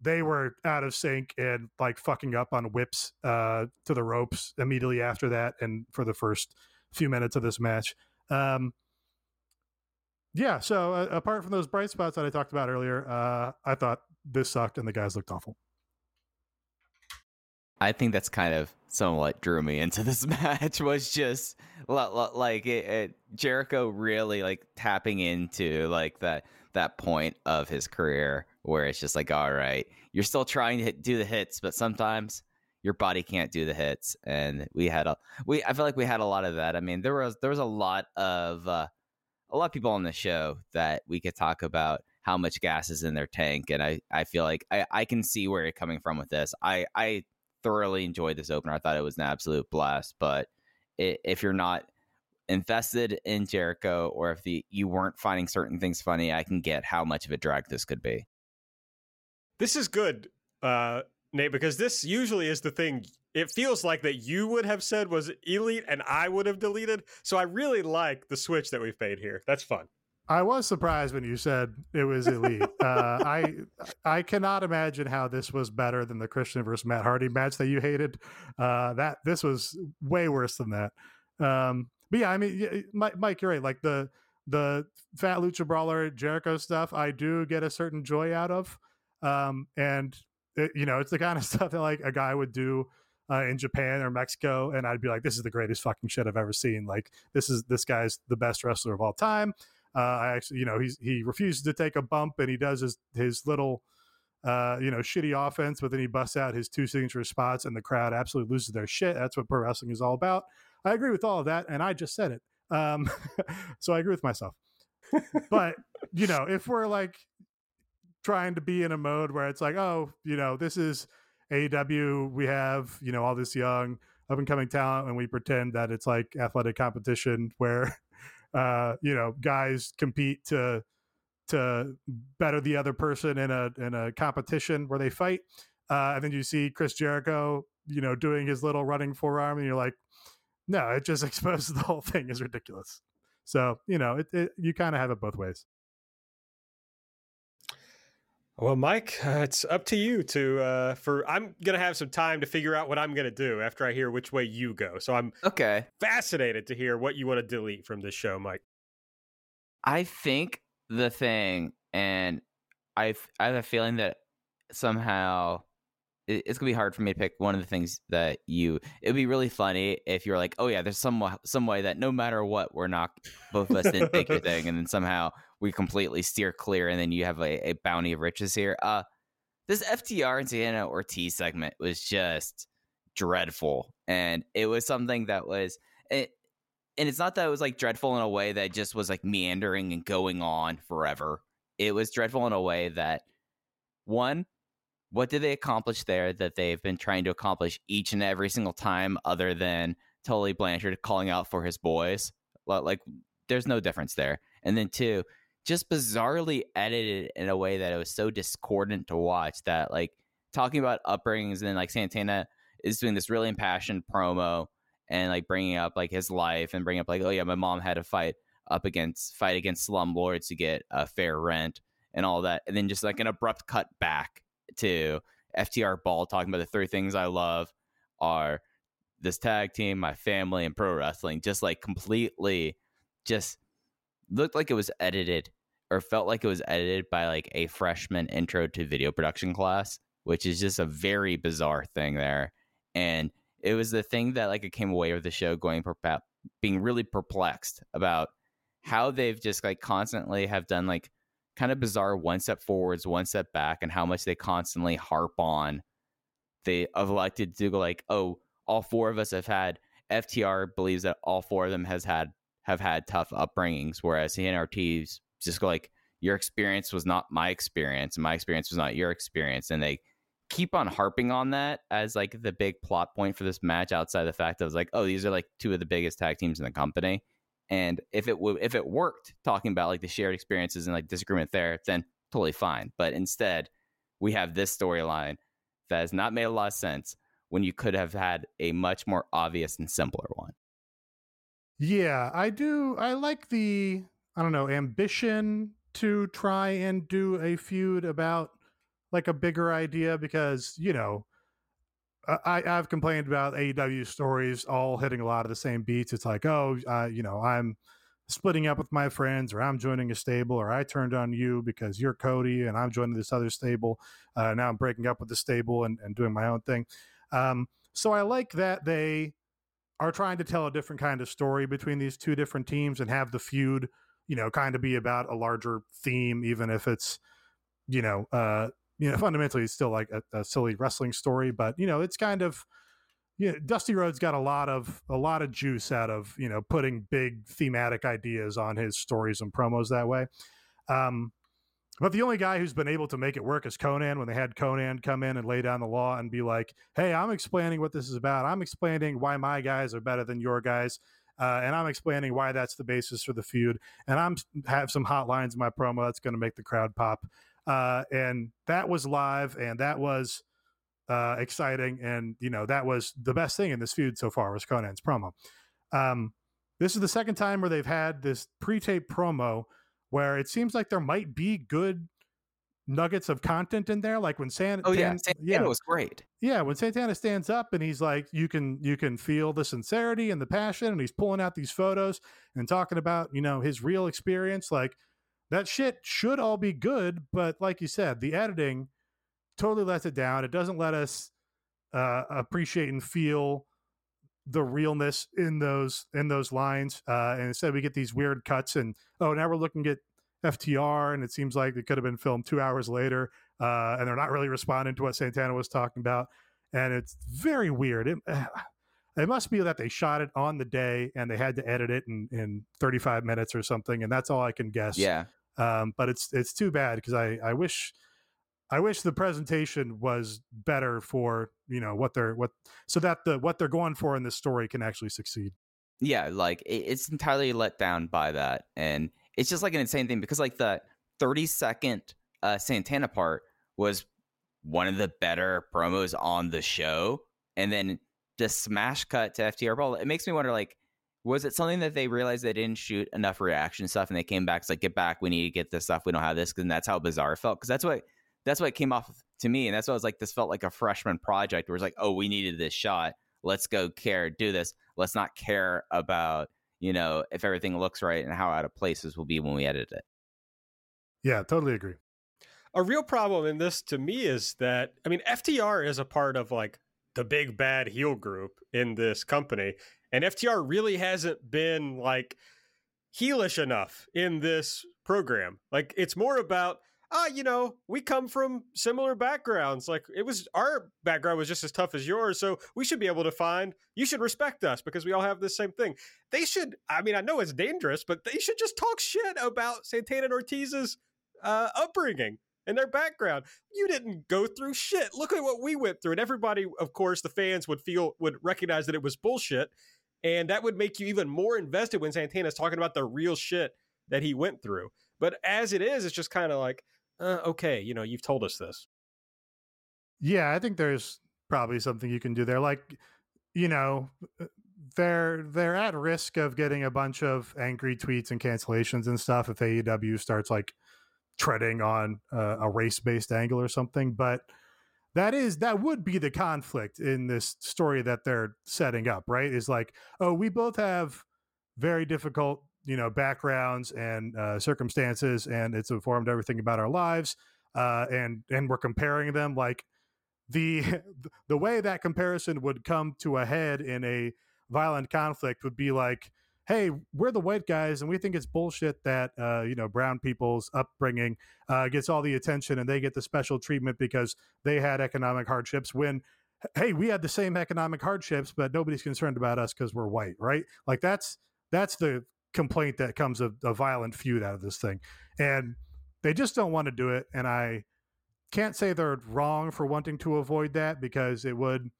they were out of sync and like fucking up on whips uh, to the ropes immediately after that, and for the first few minutes of this match. Um, yeah, so uh, apart from those bright spots that I talked about earlier, uh, I thought this sucked and the guys looked awful. I think that's kind of somewhat drew me into this match was just like it, it, Jericho really like tapping into like that that point of his career where it's just like all right you're still trying to hit, do the hits but sometimes your body can't do the hits and we had a we I feel like we had a lot of that I mean there was there was a lot of uh, a lot of people on the show that we could talk about how much gas is in their tank. And I, I feel like I, I can see where you're coming from with this. I, I thoroughly enjoyed this opener. I thought it was an absolute blast. But it, if you're not invested in Jericho or if the you weren't finding certain things funny, I can get how much of a drag this could be. This is good, uh, Nate, because this usually is the thing. It feels like that you would have said was elite and I would have deleted. So I really like the switch that we've made here. That's fun. I was surprised when you said it was elite. uh, I I cannot imagine how this was better than the Christian versus Matt Hardy match that you hated. Uh, that this was way worse than that. Um, but yeah, I mean, Mike, Mike, you're right. Like the the Fat Lucha Brawler Jericho stuff, I do get a certain joy out of. Um, and it, you know, it's the kind of stuff that like a guy would do uh, in Japan or Mexico, and I'd be like, "This is the greatest fucking shit I've ever seen." Like, this is this guy's the best wrestler of all time. Uh, I actually, you know, he's he refuses to take a bump, and he does his his little, uh, you know, shitty offense, but then he busts out his two signature spots, and the crowd absolutely loses their shit. That's what pro wrestling is all about. I agree with all of that, and I just said it. Um, so I agree with myself. but you know, if we're like trying to be in a mode where it's like, oh, you know, this is AEW, we have you know all this young up and coming talent, and we pretend that it's like athletic competition where uh, you know, guys compete to to better the other person in a in a competition where they fight. Uh, and then you see Chris Jericho, you know, doing his little running forearm, and you're like, no, it just exposes the whole thing is ridiculous. So you know, it, it you kind of have it both ways. Well, Mike, uh, it's up to you to uh for I'm going to have some time to figure out what I'm going to do after I hear which way you go. So I'm Okay. fascinated to hear what you want to delete from this show, Mike. I think the thing, and I I have a feeling that somehow it- it's gonna be hard for me to pick one of the things that you. It'd be really funny if you're like, oh yeah, there's some some way that no matter what, we're not both of us didn't pick your thing, and then somehow we completely steer clear, and then you have a, a bounty of riches here. Uh, this FTR and Santana Ortiz segment was just dreadful, and it was something that was it, and it's not that it was like dreadful in a way that just was like meandering and going on forever. It was dreadful in a way that one, what did they accomplish there that they've been trying to accomplish each and every single time, other than Tully Blanchard calling out for his boys? Like, there's no difference there. And then two, just bizarrely edited in a way that it was so discordant to watch that like talking about upbringings and then like Santana is doing this really impassioned promo and like bringing up like his life and bringing up like oh yeah my mom had to fight up against fight against slumlords to get a fair rent and all that and then just like an abrupt cut back to FTR Ball talking about the three things I love are this tag team, my family, and pro wrestling. Just like completely, just looked like it was edited or felt like it was edited by like a freshman intro to video production class, which is just a very bizarre thing there. And it was the thing that like I came away with the show going perpe- being really perplexed about how they've just like constantly have done like kind of bizarre one step forwards, one step back, and how much they constantly harp on. They have elected to go like, oh, all four of us have had. FTR believes that all four of them has had have had tough upbringings, whereas the NRTs just go like, your experience was not my experience, and my experience was not your experience, and they keep on harping on that as like the big plot point for this match. Outside the fact that it was like, oh, these are like two of the biggest tag teams in the company. And if it would, if it worked, talking about like the shared experiences and like disagreement there, then totally fine. But instead, we have this storyline that has not made a lot of sense when you could have had a much more obvious and simpler one. Yeah, I do. I like the I don't know ambition to try and do a feud about like a bigger idea because you know I, I've complained about AEW stories all hitting a lot of the same beats. It's like, oh, uh, you know, I'm splitting up with my friends, or I'm joining a stable, or I turned on you because you're Cody, and I'm joining this other stable. Uh, now I'm breaking up with the stable and, and doing my own thing. Um, so I like that they are trying to tell a different kind of story between these two different teams and have the feud, you know, kind of be about a larger theme, even if it's, you know, uh, you know, fundamentally it's still like a, a silly wrestling story, but you know, it's kind of, you know, Dusty Rhodes got a lot of a lot of juice out of you know putting big thematic ideas on his stories and promos that way. Um, but the only guy who's been able to make it work is Konnan. When they had Konnan come in and lay down the law and be like, "Hey, I'm explaining what this is about. I'm explaining why my guys are better than your guys." Uh, and I'm explaining why that's the basis for the feud. And I'm have some hot lines in my promo that's going to make the crowd pop. Uh, and that was live, and that was uh, exciting, and you know that was the best thing in this feud so far was Konnan's promo. Um, this is the second time where they've had this pre-tape promo where it seems like there might be good nuggets of content in there. Like when San, Oh yeah, Tan- Santana yeah, was great. yeah, when Santana stands up and he's like, you can you can feel the sincerity and the passion, and he's pulling out these photos and talking about you know his real experience. Like that shit should all be good, but like you said, the editing totally lets it down. It doesn't let us uh, appreciate and feel the realness in those in those lines. Uh, and instead, we get these weird cuts, and oh, now we're looking at FTR, and it seems like it could have been filmed two hours later, uh, and they're not really responding to what Santana was talking about, and it's very weird. It, it must be that they shot it on the day and they had to edit it in, in 35 minutes or something, and that's all I can guess. Yeah, Um, but it's it's too bad because I I wish I wish the presentation was better for you know what they're what so that the what they're going for in this story can actually succeed. yeah. Like it, it's entirely let down by that, and it's just like an insane thing because like the thirty second uh, Santana part was one of the better promos on the show, and then the smash cut to FTR ball. It makes me wonder like. Was it something that they realized they didn't shoot enough reaction stuff, and they came back? It's like, get back. We need to get this stuff. We don't have this, and that's how bizarre it felt. Because that's what that's what came off to me, and that's why I was like. This felt like a freshman project where it's like, oh, we needed this shot. Let's go care, do this. Let's not care about you know if everything looks right and how out of places will be when we edit it. Yeah, totally agree. a real problem in this to me is that I mean FTR is a part of like the big bad heel group in this company, and FTR really hasn't been like heelish enough in this program. Like it's more about ah, you know, we come from similar backgrounds. Like it was our background was just as tough as yours, so we should be able to find. You should respect us because we all have the same thing. They should. I mean, I know it's dangerous, but they should just talk shit about Santana and Ortiz's uh, upbringing and their background. You didn't go through shit. Look at what we went through. And everybody, of course, the fans would feel would recognize that it was bullshit. And that would make you even more invested when Santana's talking about the real shit that he went through. But as it is, it's just kind of like, uh, okay, you know, you've told us this. Yeah, I think there's probably something you can do there. Like, you know, uh, they're they're at risk of getting a bunch of angry tweets and cancellations and stuff if AEW starts like treading on uh, a race based angle or something. But that is that would be the conflict in this story that they're setting up, right? Is like, oh, we both have very difficult, you know, backgrounds and uh, circumstances, and it's informed everything about our lives, uh, and and we're comparing them like the the way that comparison would come to a head in a violent conflict would be like hey we're the white guys and we think it's bullshit that uh, you know brown people's upbringing uh, gets all the attention and they get the special treatment because they had economic hardships when hey we had the same economic hardships but nobody's concerned about us because we're white right? Like that's that's the complaint that comes of a violent feud out of this thing and they just don't want to do it and i can't say they're wrong for wanting to avoid that because it would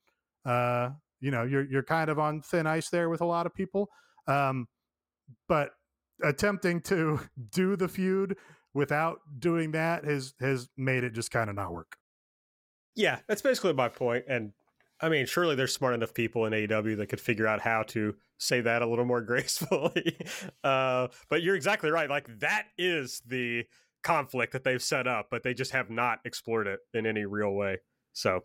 uh you know you're you're kind of on thin ice there with a lot of people um but attempting to do the feud without doing that has has made it just kind of not work Yeah, that's basically my point. And I mean, surely there's smart enough people in AEW that could figure out how to say that a little more gracefully. uh, but you're exactly right. Like that is the conflict that they've set up, but they just have not explored it in any real way. So,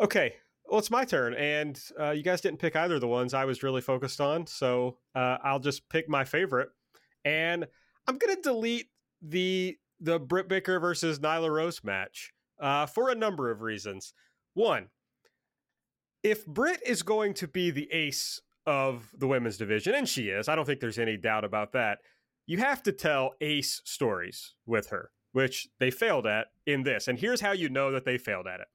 okay, well, it's my turn, and uh, you guys didn't pick either of the ones I was really focused on. So uh, I'll just pick my favorite, and I'm gonna delete the the Britt Baker versus Nyla Rose match uh, for a number of reasons. One, if Britt is going to be the ace of the women's division, and she is, I don't think there's any doubt about that, you have to tell ace stories with her, which they failed at in this. And here's how you know that they failed at it.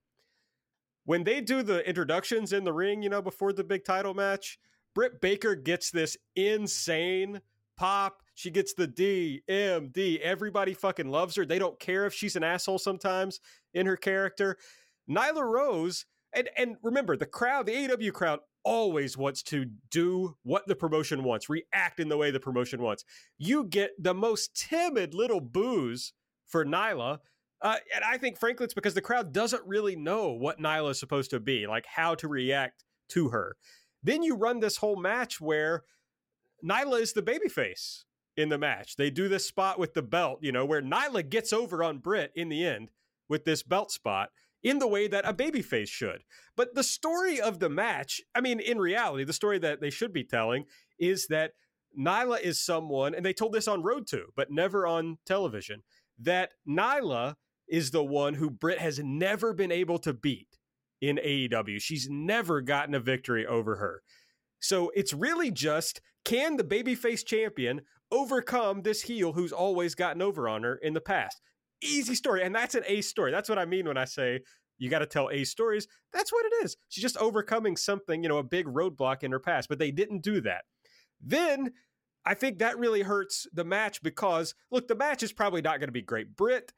When they do the introductions in the ring, you know, before the big title match, Britt Baker gets this insane pop. She gets the D, M, D. Everybody fucking loves her. They don't care if she's an asshole sometimes in her character. Nyla Rose, and and remember, the crowd, the AEW crowd, always wants to do what the promotion wants, react in the way the promotion wants. You get the most timid little boos for Nyla. Uh, and I think, frankly, it's because the crowd doesn't really know what Nyla is supposed to be, like how to react to her. Then you run this whole match where Nyla is the babyface. in the match. They do this spot with the belt, you know, where Nyla gets over on Britt in the end with this belt spot in the way that a babyface should. But the story of the match, I mean, in reality, the story that they should be telling is that Nyla is someone, and they told this on Road to, but never on television, that Nyla is the one who Britt has never been able to beat in AEW. She's never gotten a victory over her. So it's really just can the babyface champion overcome this heel who's always gotten over on her in the past? Easy story. And that's an A story. That's what I mean when I say you got to tell A stories. That's what it is. She's just overcoming something, you know, a big roadblock in her past, but they didn't do that. Then I think that really hurts the match because look, the match is probably not going to be great. Britt,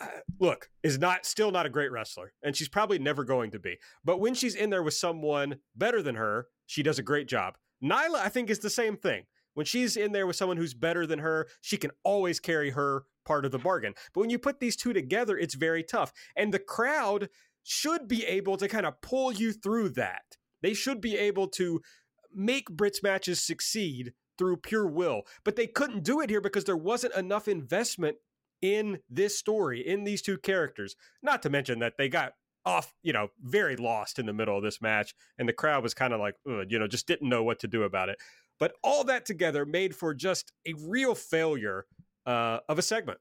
uh, look, is not still not a great wrestler, and she's probably never going to be. But when she's in there with someone better than her, she does a great job. Nyla, I think, is the same thing. When she's in there with someone who's better than her, she can always carry her part of the bargain. But when you put these two together, it's very tough. And the crowd should be able to kind of pull you through that. They should be able to make Brits matches succeed through pure will. But they couldn't do it here because there wasn't enough investment in this story, in these two characters. Not to mention that they got off, you know, very lost in the middle of this match, and the crowd was kind of like, you know, just didn't know what to do about it. But all that together made for just a real failure uh, of a segment.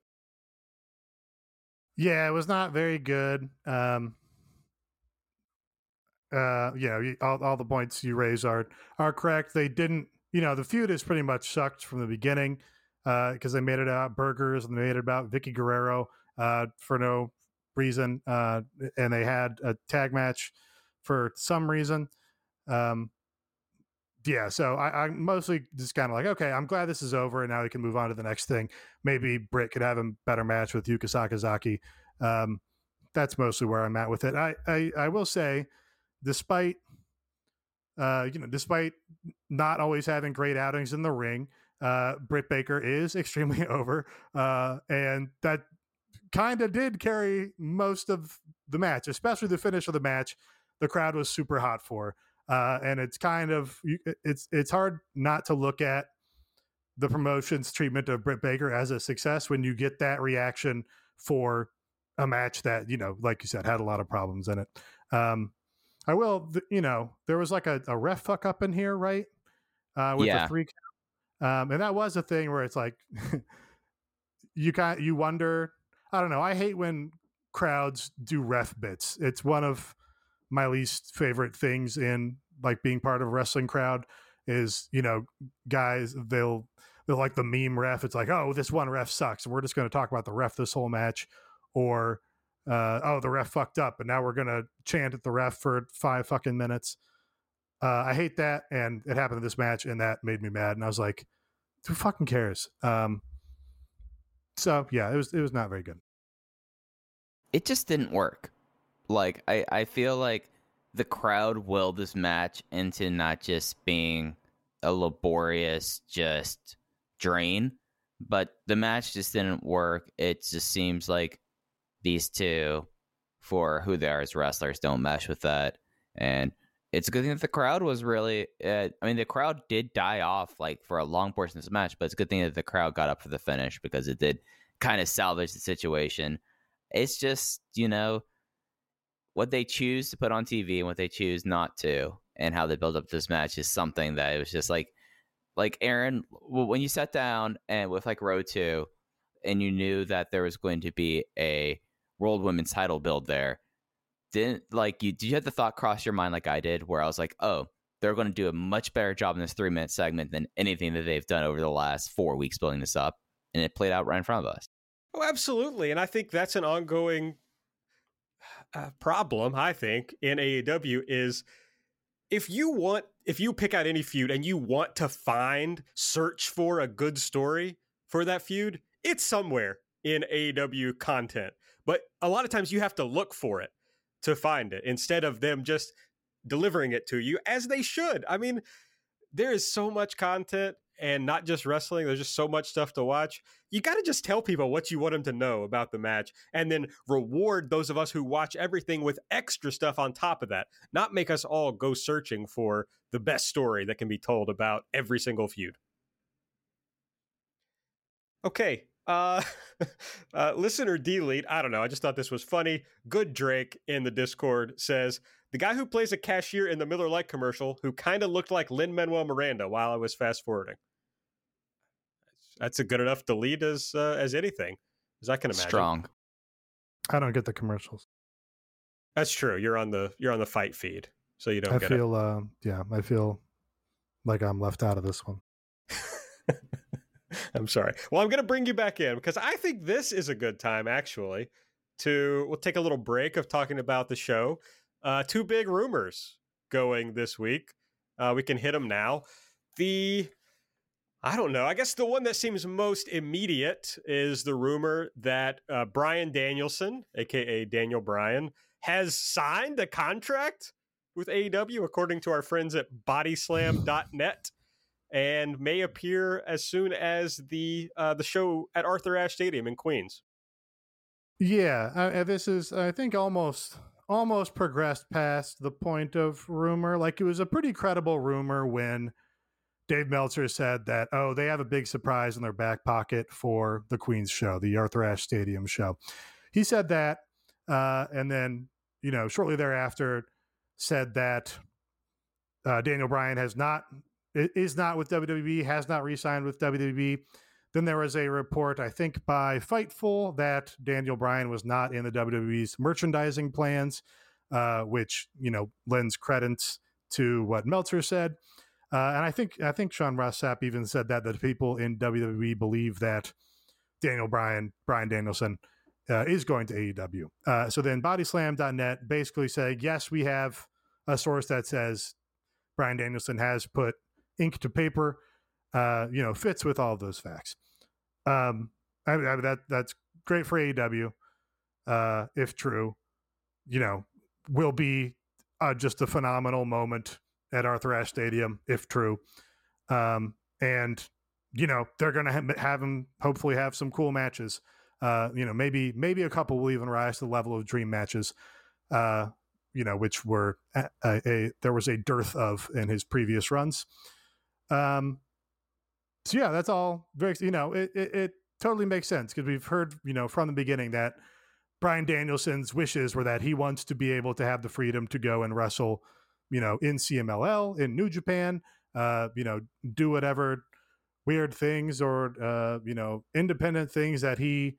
Yeah, it was not very good. Um, uh, yeah, all, all the points you raise are are correct. They didn't, you know, the feud is pretty much sucked from the beginning because uh, they made it about burgers and they made it about Vickie Guerrero uh, for no reason, uh, and they had a tag match for some reason. Um, yeah, so I, I'm mostly just kind of like, okay, I'm glad this is over, and now we can move on to the next thing. Maybe Britt could have a better match with Yuka Sakazaki. Um, that's mostly where I'm at with it. I, I, I will say despite uh, you know, despite not always having great outings in the ring, uh, Britt Baker is extremely over, uh, and that kind of did carry most of the match, especially the finish of the match. The crowd was super hot for, uh, and it's kind of it's it's hard not to look at the promotion's treatment of Britt Baker as a success when you get that reaction for a match that you know, like you said, had a lot of problems in it. Um, I will, you know, there was like a, a ref fuck up in here, right? Uh, with yeah. the three count. Um, and that was a thing where it's like, you kind you wonder, I don't know. I hate when crowds do ref bits. It's one of my least favorite things in like being part of a wrestling crowd is, you know, guys, they'll, they'll like the meme ref. It's like, oh, this one ref sucks. We're just going to talk about the ref this whole match. Or, uh, oh, the ref fucked up, and now we're gonna chant at the ref for five fucking minutes. Uh, I hate that, and it happened in this match, and that made me mad. And I was like, who fucking cares? Um, so yeah, it was it was not very good. It just didn't work. Like I I feel like the crowd willed this match into not just being a laborious just drain, but the match just didn't work. It just seems like these two for who they are as wrestlers don't mesh with that. And it's a good thing that the crowd was really. Uh, I mean, the crowd did die off like for a long portion of this match, but it's a good thing that the crowd got up for the finish because it did kind of salvage the situation. It's just you know what they choose to put on TV and what they choose not to, and how they build up this match is something that it was just like, like Aaron, when you sat down and with like Road to, and you knew that there was going to be a world women's title build there didn't like you did you have the thought cross your mind like i did where i was like oh they're going to do a much better job in this three minute segment than anything that they've done over the last four weeks building this up and it played out right in front of us. Oh absolutely and i think that's an ongoing uh, problem i think in aew is if you want if you pick out any feud and you want to find search for a good story for that feud it's somewhere in AEW content. But a lot of times you have to look for it to find it instead of them just delivering it to you as they should. I mean, there is so much content and not just wrestling, there's just so much stuff to watch. You got to just tell people what you want them to know about the match and then reward those of us who watch everything with extra stuff on top of that. Not make us all go searching for the best story that can be told about every single feud. Okay. Uh, uh, listener delete. I don't know. I just thought this was funny. Good Drake in the Discord says the guy who plays a cashier in the Miller Lite commercial who kind of looked like Lin Manuel Miranda while I was fast forwarding. That's a good enough delete as uh, as anything, as I can imagine. Strong. I don't get the commercials. That's true. You're on the you're on the fight feed, so you don't I get feel, uh, yeah, I feel like I'm left out of this one. I'm sorry. Well, I'm going to bring you back in because I think this is a good time actually to we'll take a little break of talking about the show. Uh, two big rumors going this week. Uh, we can hit them now. The I don't know. I guess the one that seems most immediate is the rumor that uh, Bryan Danielson, aka Daniel Bryan, has signed a contract with AEW, according to our friends at Bodyslam.net, and may appear as soon as the uh, the show at Arthur Ashe Stadium in Queens. Yeah, uh, this is I think almost almost progressed past the point of rumor. Like it was a pretty credible rumor when Dave Meltzer said that oh they have a big surprise in their back pocket for the Queens show, the Arthur Ashe Stadium show. He said that, uh, and then you know shortly thereafter said that uh, Daniel Bryan has not is not with WWE, has not re-signed with WWE. Then there was a report, I think, by Fightful that Daniel Bryan was not in the WWE's merchandising plans, uh, which you know lends credence to what Meltzer said. Uh, and I think I think Sean Ross Sapp even said that that people in WWE believe that Daniel Bryan, Brian Danielson, uh, is going to AEW. Uh, so then Bodyslam.net basically said, yes, we have a source that says Bryan Danielson has put ink to paper. Uh, you know, fits with all those facts. Um, I, I, that that's great for AEW, uh, if true. You know, will be uh, just a phenomenal moment at Arthur Ashe Stadium, if true. Um, and you know, they're going to ha- have him hopefully have some cool matches. Uh, you know, maybe maybe a couple will even rise to the level of dream matches. Uh, you know, which were a, a, a there was a dearth of in his previous runs. Um, so yeah, that's all very, you know, it, it, it totally makes sense because we've heard, you know, from the beginning that Bryan Danielson's wishes were that he wants to be able to have the freedom to go and wrestle, you know, in CMLL, in New Japan, uh, you know, do whatever weird things or, uh, you know, independent things that he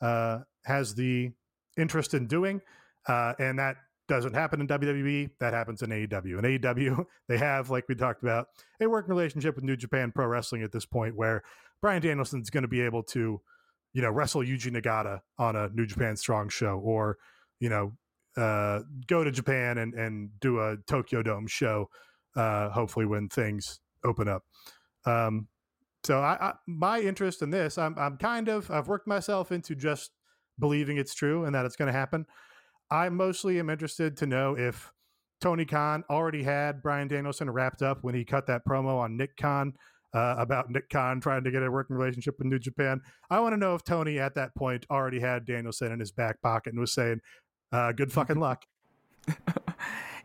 uh, has the interest in doing. Uh, and that doesn't happen in WWE. That happens in AEW. In AEW, they have, like we talked about, a working relationship with New Japan Pro Wrestling at this point, where Bryan Danielson's going to be able to, you know, wrestle Yuji Nagata on a New Japan Strong show, or you know, uh, go to Japan and and do a Tokyo Dome show. Uh, hopefully, when things open up. Um, so, I, I my interest in this, I'm I'm kind of I've worked myself into just believing it's true and that it's going to happen. I mostly am interested to know if Tony Khan already had Bryan Danielson wrapped up when he cut that promo on Nick Khan uh, about Nick Khan trying to get a working relationship with New Japan. I want to know if Tony at that point already had Danielson in his back pocket and was saying, uh, "Good fucking luck."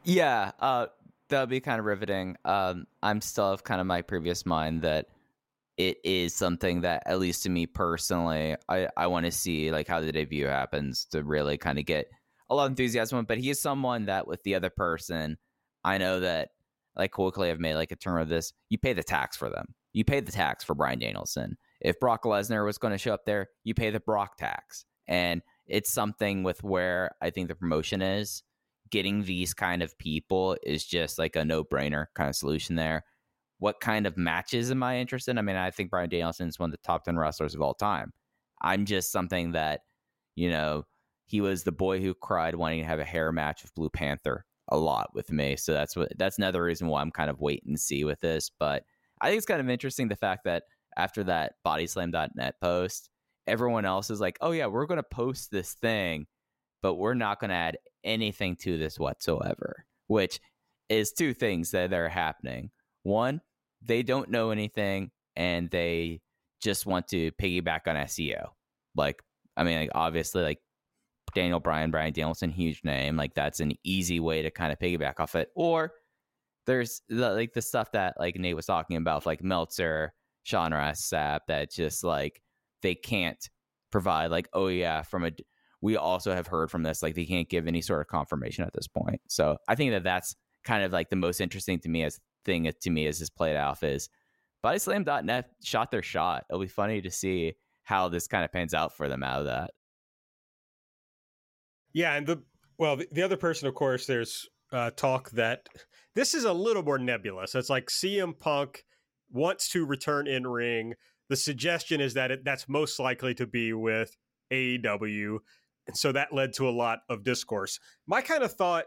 yeah, uh, that would be kind of riveting. Um, I'm still of kind of my previous mind that it is something that, at least to me personally, I, I want to see like how the debut happens to really kind of get a lot of enthusiasm, but he is someone that with the other person, I know that like quickly I've made like a term of this. You pay the tax for them. You pay the tax for Bryan Danielson. If Brock Lesnar was going to show up there, you pay the Brock tax. And it's something with where I think the promotion is. Getting these kind of people is just like a no brainer kind of solution there. What kind of matches am I interested in? I mean, I think Bryan Danielson is one of the top 10 wrestlers of all time. I'm just something that, you know, he was the boy who cried wanting to have a hair match with Blue Panther a lot with me. So that's what that's another reason why I'm kind of wait and see with this. But I think it's kind of interesting the fact that after that bodyslam.net post, everyone else is like, oh yeah, we're gonna post this thing, but we're not gonna add anything to this whatsoever. Which is two things that are happening. One, they don't know anything and they just want to piggyback on SEO. Like, I mean, like obviously, like Daniel Bryan, Brian Danielson, huge name. Like that's an easy way to kind of piggyback off it. Or there's the, like the stuff that like Nate was talking about, like Meltzer, Sean Ross that just like they can't provide like, oh yeah, from a we also have heard from this like they can't give any sort of confirmation at this point. So I think that that's kind of like the most interesting to me as thing to me as this played out is bodyslam.net shot their shot. It'll be funny to see how this kind of pans out for them out of that. Yeah, and the well, the, the other person, of course, there's uh, talk that this is a little more nebulous. It's like CM Punk wants to return in ring. The suggestion is that it, that's most likely to be with AEW. And so that led to a lot of discourse. My kind of thought,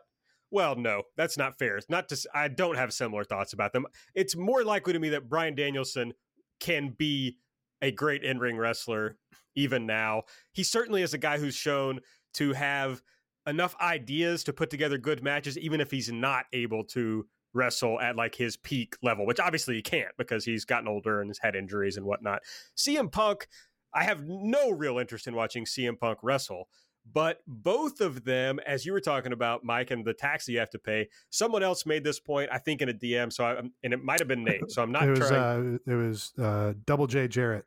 well, no, that's not fair. It's not just, I don't have similar thoughts about them. It's more likely to me that Bryan Danielson can be a great in ring wrestler even now. He certainly is a guy who's shown to have enough ideas to put together good matches, even if he's not able to wrestle at like his peak level, which obviously he can't because he's gotten older and has had injuries and whatnot. CM Punk, I have no real interest in watching CM Punk wrestle. But both of them, as you were talking about, Mike, and the tax you have to pay, someone else made this point, I think, in a DM. So, I, and it might have been Nate. So I'm not. it was trying... uh, it was uh, Double J Jarrett.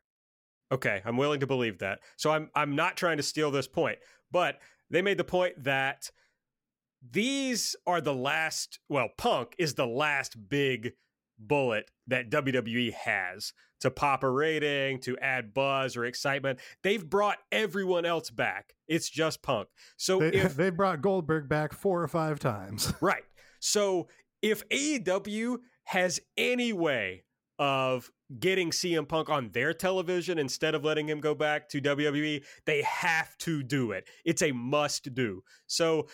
Okay, I'm willing to believe that. So I'm I'm not trying to steal this point, but they made the point that these are the last, well, Punk is the last big bullet that WWE has to pop a rating, to add buzz or excitement. They've brought everyone else back. It's just Punk. So they, if they brought Goldberg back four or five times. right. So if AEW has any way of getting CM Punk on their television instead of letting him go back to WWE, they have to do it. It's a must do. So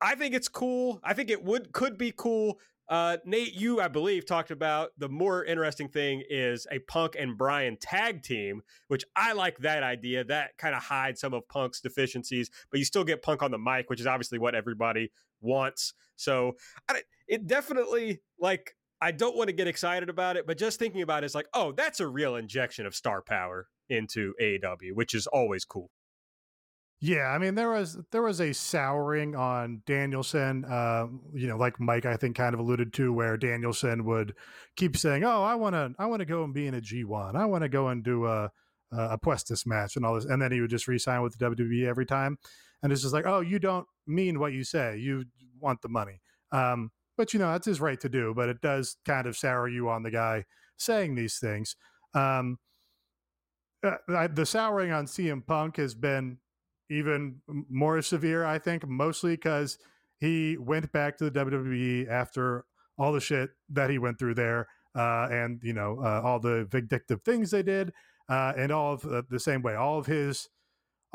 I think it's cool. I think it would could be cool. Uh, Nate, you I believe talked about the more interesting thing is a Punk and Bryan tag team, which I like that idea. That kind of hides some of Punk's deficiencies, but you still get Punk on the mic, which is obviously what everybody wants. So I, it definitely like I don't want to get excited about it, but just thinking about it is like, oh, that's a real injection of star power into AEW, which is always cool. Yeah, I mean there was there was a souring on Danielson, uh, you know, like Mike I think kind of alluded to, where Danielson would keep saying, "Oh, I want to, I want to go and be in a G one, I want to go and do a Apuestas match and all this," and then he would just resign with the WWE every time, and it's just like, "Oh, you don't mean what you say, you want the money." Um, but you know that's his right to do but it does kind of sour you on the guy saying these things. Um, uh, the souring on CM Punk has been even more severe I think mostly because he went back to the WWE after all the shit that he went through there uh, and you know uh, all the vindictive things they did uh, and all of uh, the same way all of his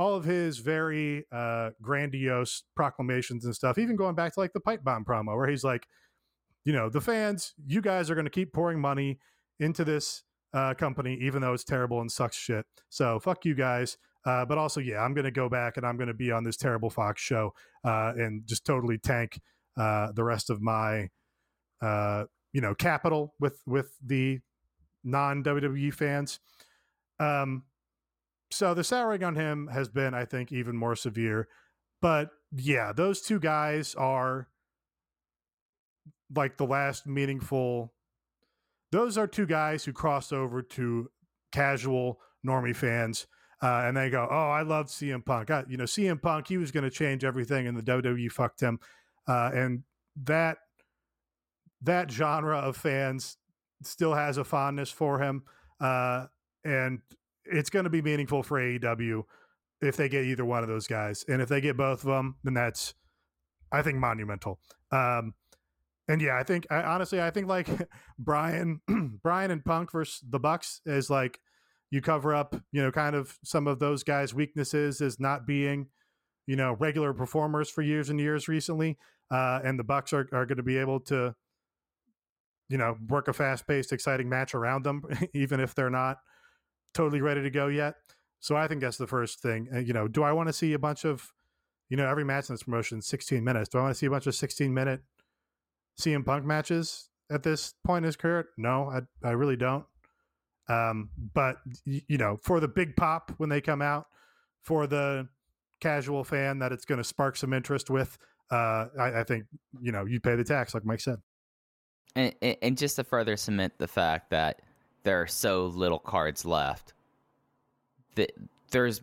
all of his very uh, grandiose proclamations and stuff, even going back to like the pipe bomb promo, where he's like, you know, the fans, you guys are going to keep pouring money into this uh, company, even though it's terrible and sucks shit. So fuck you guys. Uh, but also, yeah, I'm going to go back and I'm going to be on this terrible Fox show uh, and just totally tank uh, the rest of my, uh, you know, capital with with the non WWE fans. Um, so the souring on him has been, I think, even more severe. But yeah, those two guys are like the last meaningful. Those are two guys who crossed over to casual normie fans. Uh, and they go, "Oh, I loved CM Punk. You know, CM Punk. He was going to change everything, and the WWE fucked him." Uh, and that that genre of fans still has a fondness for him. Uh, and it's going to be meaningful for AEW if they get either one of those guys, and if they get both of them, then that's I think monumental. Um, and yeah, I think I, honestly, I think like Bryan, Bryan and Punk versus the Bucks is like you cover up, you know, kind of some of those guys' weaknesses as not being, you know, regular performers for years and years recently, uh, and the Bucks are are going to be able to, you know, work a fast paced, exciting match around them, even if they're not totally ready to go yet. So I think that's the first thing. Uh, you know, do I want to see a bunch of, you know, every match in this promotion is 16 minutes? Do I want to see a bunch of 16 minute CM Punk matches at this point in his career? No, I I really don't. Um, but you know, for the big pop when they come out, for the casual fan that it's going to spark some interest with, uh, I, I think you know you pay the tax, like Mike said. And, and just to further cement the fact that there are so little cards left. the, there's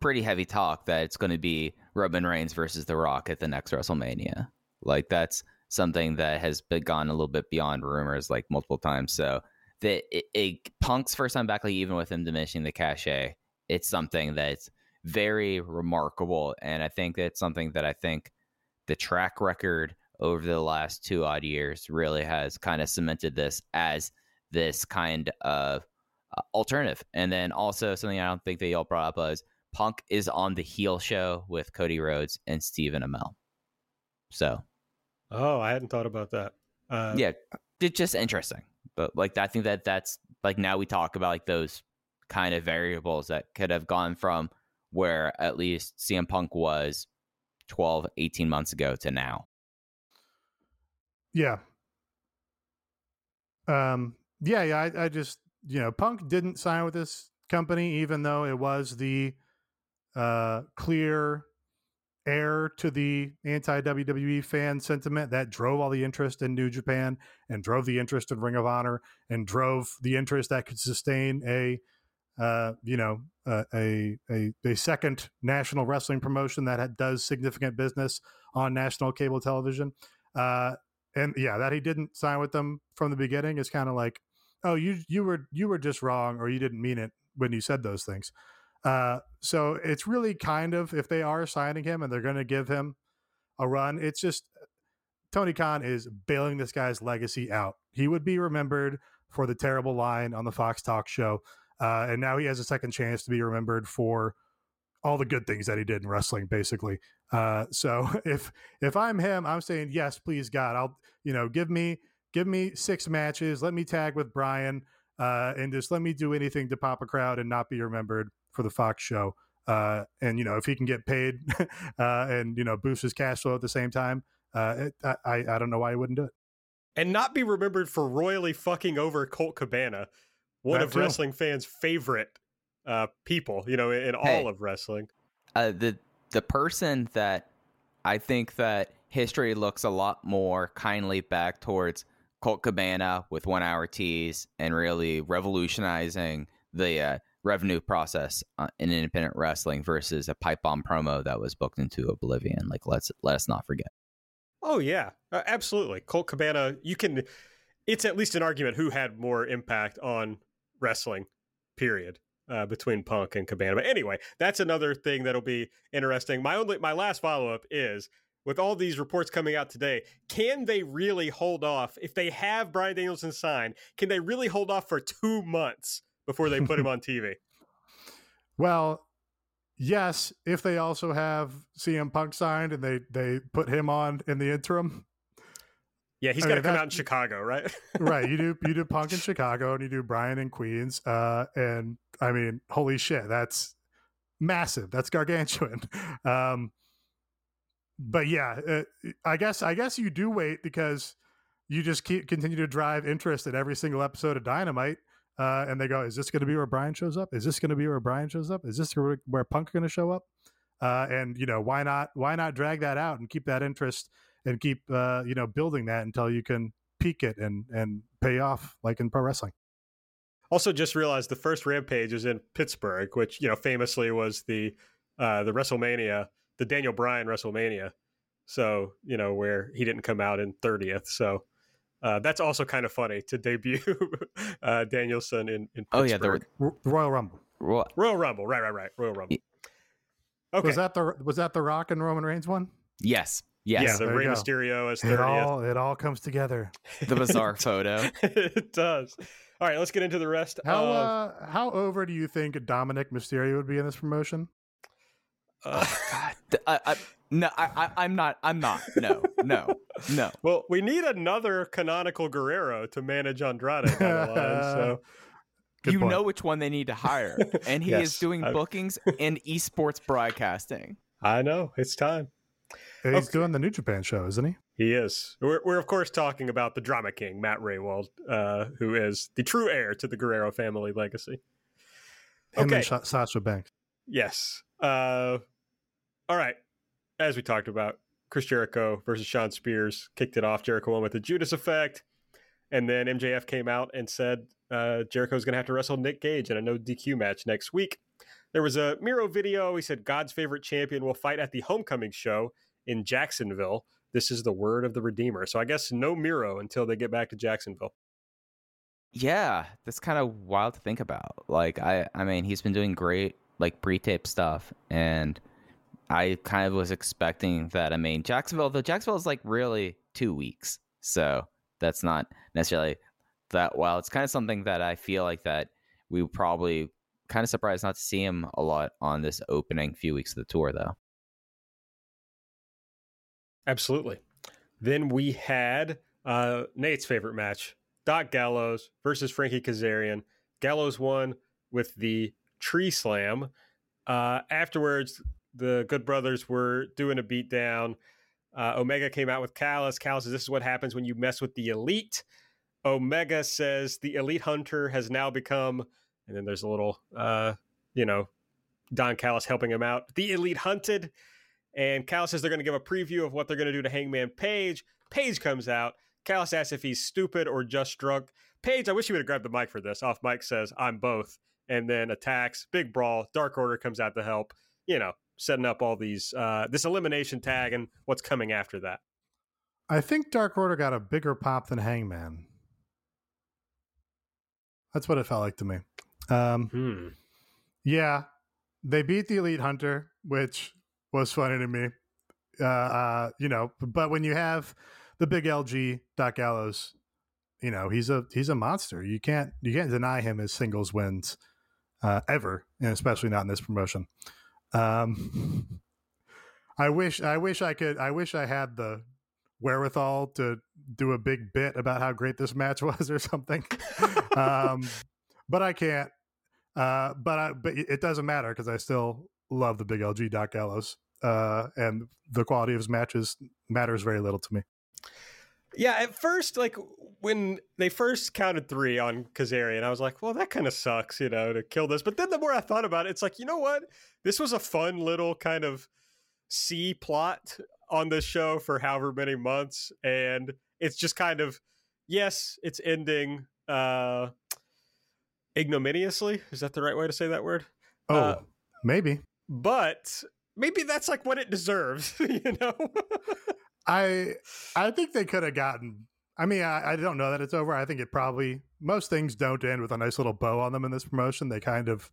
pretty heavy talk that it's going to be Roman Reigns versus The Rock at the next WrestleMania. Like that's something that has gone a little bit beyond rumors like multiple times. So that it, it, Punk's first time back, like even with him diminishing the cachet, it's something that's very remarkable, and I think that's something that I think the track record over the last two odd years really has kind of cemented this as this kind of uh, alternative. And then also something I don't think that y'all brought up was Punk is on the heel show with Cody Rhodes and Stephen Amell. So, oh, I hadn't thought about that. Uh, yeah, it's just interesting. But like, I think that that's like now we talk about like those kind of variables that could have gone from where at least CM Punk was 12, 18 months ago to now. Yeah. Um, yeah, yeah. I, I just, you know, Punk didn't sign with this company, even though it was the uh, clear heir to the anti WWE fan sentiment that drove all the interest in New Japan and drove the interest in Ring of Honor and drove the interest that could sustain a, uh, you know, uh, a, a a second national wrestling promotion that had, does significant business on national cable television. Uh, and yeah, that he didn't sign with them from the beginning is kind of like, oh, you you were you were just wrong or you didn't mean it when you said those things. Uh, so it's really kind of if they are signing him and they're going to give him a run, it's just Tony Khan is bailing this guy's legacy out. He would be remembered for the terrible line on the Fox Talk show, uh, and now he has a second chance to be remembered for all the good things that he did in wrestling, basically. Uh, so if if I'm him, I'm saying yes, please God, I'll you know give me give me six matches, let me tag with Bryan, uh, and just let me do anything to pop a crowd and not be remembered for the Fox show. Uh, and you know, if he can get paid uh, and you know boost his cash flow at the same time, uh, it, I I don't know why he wouldn't do it. And not be remembered for royally fucking over Colt Cabana, one that of too. wrestling fans' favorite uh, people. You know, in hey, all of wrestling. Uh, the the person that I think that history looks a lot more kindly back towards Colt Cabana with one hour teas and really revolutionizing the uh, revenue process uh, in independent wrestling versus a pipe bomb promo that was booked into oblivion. Like let's let us not forget. Oh yeah, uh, absolutely. Colt Cabana, you can. It's at least an argument who had more impact on wrestling. Period. Uh, between Punk and Cabana. But anyway, that's another thing that'll be interesting. My only, my last follow up is with all these reports coming out today, can they really hold off if they have Bryan Danielson signed? Can they really hold off for two months before they put him on TV? Well, yes, if they also have CM Punk signed and they they put him on in the interim. Yeah, he's got to come out in Chicago, right? right. You do you do Punk in Chicago and you do Bryan in Queens, uh, and I mean, holy shit, that's massive. That's gargantuan. Um, but yeah, uh, I guess I guess you do wait because you just keep continue to drive interest in every single episode of Dynamite. Uh, and they go, "Is this going to be where Bryan shows up? Is this going to be where Bryan shows up? Is this where, where Punk going to show up?" Uh, and you know, why not? Why not drag that out and keep that interest and keep uh, you know building that until you can peak it and and pay off like in pro wrestling. Also, just realized the first Rampage is in Pittsburgh, which you know famously was the uh, the WrestleMania, the Daniel Bryan WrestleMania. So you know where he didn't come out in 30th. So uh, that's also kind of funny to debut uh, Danielson in, in Pittsburgh. Oh yeah, the Royal Rumble. Royal, Royal Rumble, right, right, right. Royal Rumble. Okay. Was that the was that the Rock and Roman Reigns one? Yes. Yes. Yeah, the Rey Mysterio as 30th. It all, it all comes together. The bizarre photo. it does. All right, let's get into the rest. How of... uh, how over do you think Dominic Mysterio would be in this promotion? Uh, oh, God. I, I, no, I, am not. I'm not. No, no, no. Well, we need another canonical Guerrero to manage Andrade down the line. So. Good you point. know which one they need to hire, and he yes, is doing bookings and esports broadcasting. I know it's time. He's okay. doing the New Japan show, isn't he? He is. We're, we're of course talking about the drama king, Matt Rehwoldt, uh, who is the true heir to the Guerrero family legacy. Him okay. and Sasha Banks. Yes. Uh, all right as we talked about, Chris Jericho versus Shawn Spears kicked it off. Jericho won with the Judas effect. And then MJF came out and said uh, Jericho's going to have to wrestle Nick Gage in a no DQ match next week. There was a Miro video. He said God's favorite champion will fight at the homecoming show in Jacksonville. This is the word of the Redeemer. So I guess no Miro until they get back to Jacksonville. Yeah, that's kind of wild to think about. Like I I mean, he's been doing great like pre-tape stuff and I kind of was expecting that. I mean, Jacksonville, though, Jacksonville is like really 2 weeks. So, that's not necessarily that well. It's kind of something that I feel like that we probably kind of surprised not to see him a lot on this opening few weeks of the tour though. Absolutely. Then we had uh, Nate's favorite match, Doc Gallows versus Frankie Kazarian. Gallows won with the tree slam. Uh, afterwards, the Good Brothers were doing a beatdown. Uh, Omega came out with Callis. Callis says, This is what happens when you mess with the elite. Omega says the elite hunter has now become, and then there's a little, uh, you know, Don Callis helping him out. The elite hunted. And Callis says they're going to give a preview of what they're going to do to Hangman Page. Page comes out. Callis asks if he's stupid or just drunk. Page, I wish you would have grabbed the mic for this. Off mic says, I'm both. And then attacks, big brawl. Dark Order comes out to help. You know, setting up all these, uh, this elimination tag and what's coming after that. I think Dark Order got a bigger pop than Hangman. That's what it felt like to me. Um, Hmm. yeah, they beat the Elite Hunter, which was funny to me. Uh, uh, you know, but when you have the big LG Doc Gallows, you know he's a he's a monster. You can't you can't deny him his singles wins uh, ever, and especially not in this promotion. Um, I wish I wish I could I wish I had the wherewithal to do a big bit about how great this match was or something. um, but I can't. Uh, but I, but it doesn't matter because I still love the big LG Doc Gallows. Uh, and the quality of his matches matters very little to me. Yeah, at first, like when they first counted three on Kazarian, I was like, well, that kind of sucks, you know, to kill this. But then the more I thought about it, it's like, you know what? This was a fun little kind of C plot on this show for however many months. And it's just kind of, yes, it's ending uh ignominiously. Is that the right way to say that word? Oh, Uh, maybe. But maybe that's like what it deserves, you know? I I think they could have gotten. I mean, I, I don't know that it's over. I think it probably most things don't end with a nice little bow on them in this promotion. They kind of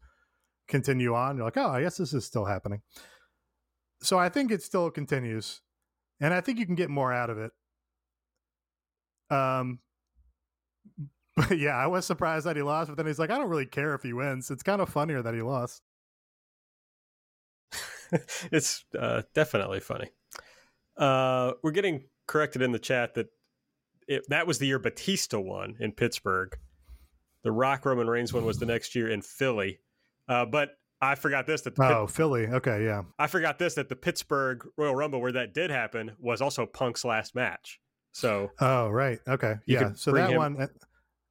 continue on. You're like, oh, I guess this is still happening. So I think it still continues, and I think you can get more out of it. Um, but yeah, I was surprised that he lost, but then he's like, I don't really care if he wins. It's kind of funnier that he lost. it's uh, definitely funny. Uh, we're getting corrected in the chat that it, that was the year Batista won in Pittsburgh. The Rock Roman Reigns one was the next year in Philly. Uh, but I forgot this that the Pit- Oh, Philly. Okay, yeah. I forgot this that the Pittsburgh Royal Rumble where that did happen was also Punk's last match. So Oh, right. Okay. Yeah. So that him- one,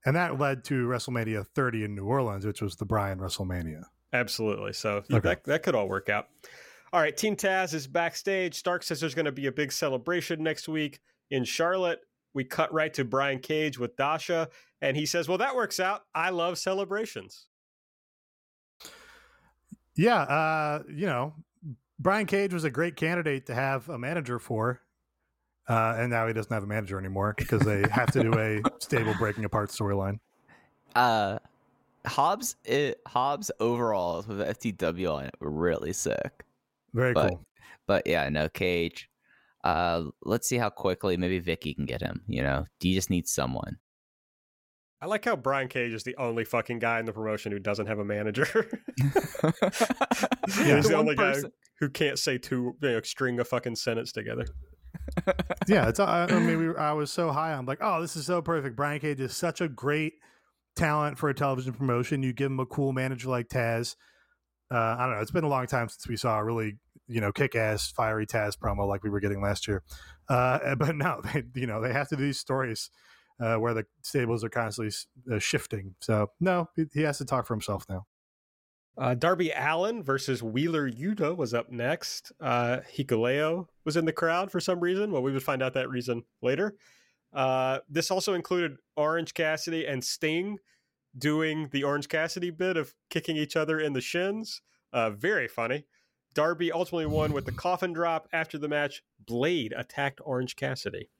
and that led to WrestleMania 30 in New Orleans, which was the Bryan WrestleMania. Absolutely. So Okay. that, that could all work out. All right. Team Taz is backstage. Starks says there's going to be a big celebration next week in Charlotte. We cut right to Brian Cage with Dasha, and he says, Well, that works out. I love celebrations. Yeah. Uh, you know, Brian Cage was a great candidate to have a manager for. Uh, and now he doesn't have a manager anymore because they have to do a stable breaking apart storyline. Uh Hobbs it, Hobbs overalls with FTW on it were really sick. Very But- cool. But yeah, no Cage. Uh let's see how quickly maybe Vickie can get him, you know. Do you just need someone? I like how Brian Cage is the only fucking guy in the promotion who doesn't have a manager. yeah, He's the, one only guy who can't say two, you know, string a fucking sentence together. yeah, it's. I, I mean, we, I was so high. I'm like, oh, this is so perfect. Brian Cage is such a great talent for a television promotion. You give him a cool manager like Taz. Uh, I don't know. It's been a long time since we saw a really, you know, kick-ass, fiery Taz promo like we were getting last year. Uh, but no, they, you know, they have to do these stories uh, where the stables are constantly uh, shifting. So no, he, has to talk for himself now. Uh, Darby Allin versus Wheeler Yuta was up next. Uh, Hikuleo was in the crowd for some reason. Well, we would find out that reason later. Uh, this also included Orange Cassidy and Sting doing the Orange Cassidy bit of kicking each other in the shins. Uh, very funny. Darby ultimately won with the coffin drop. After the match, Blade attacked Orange Cassidy.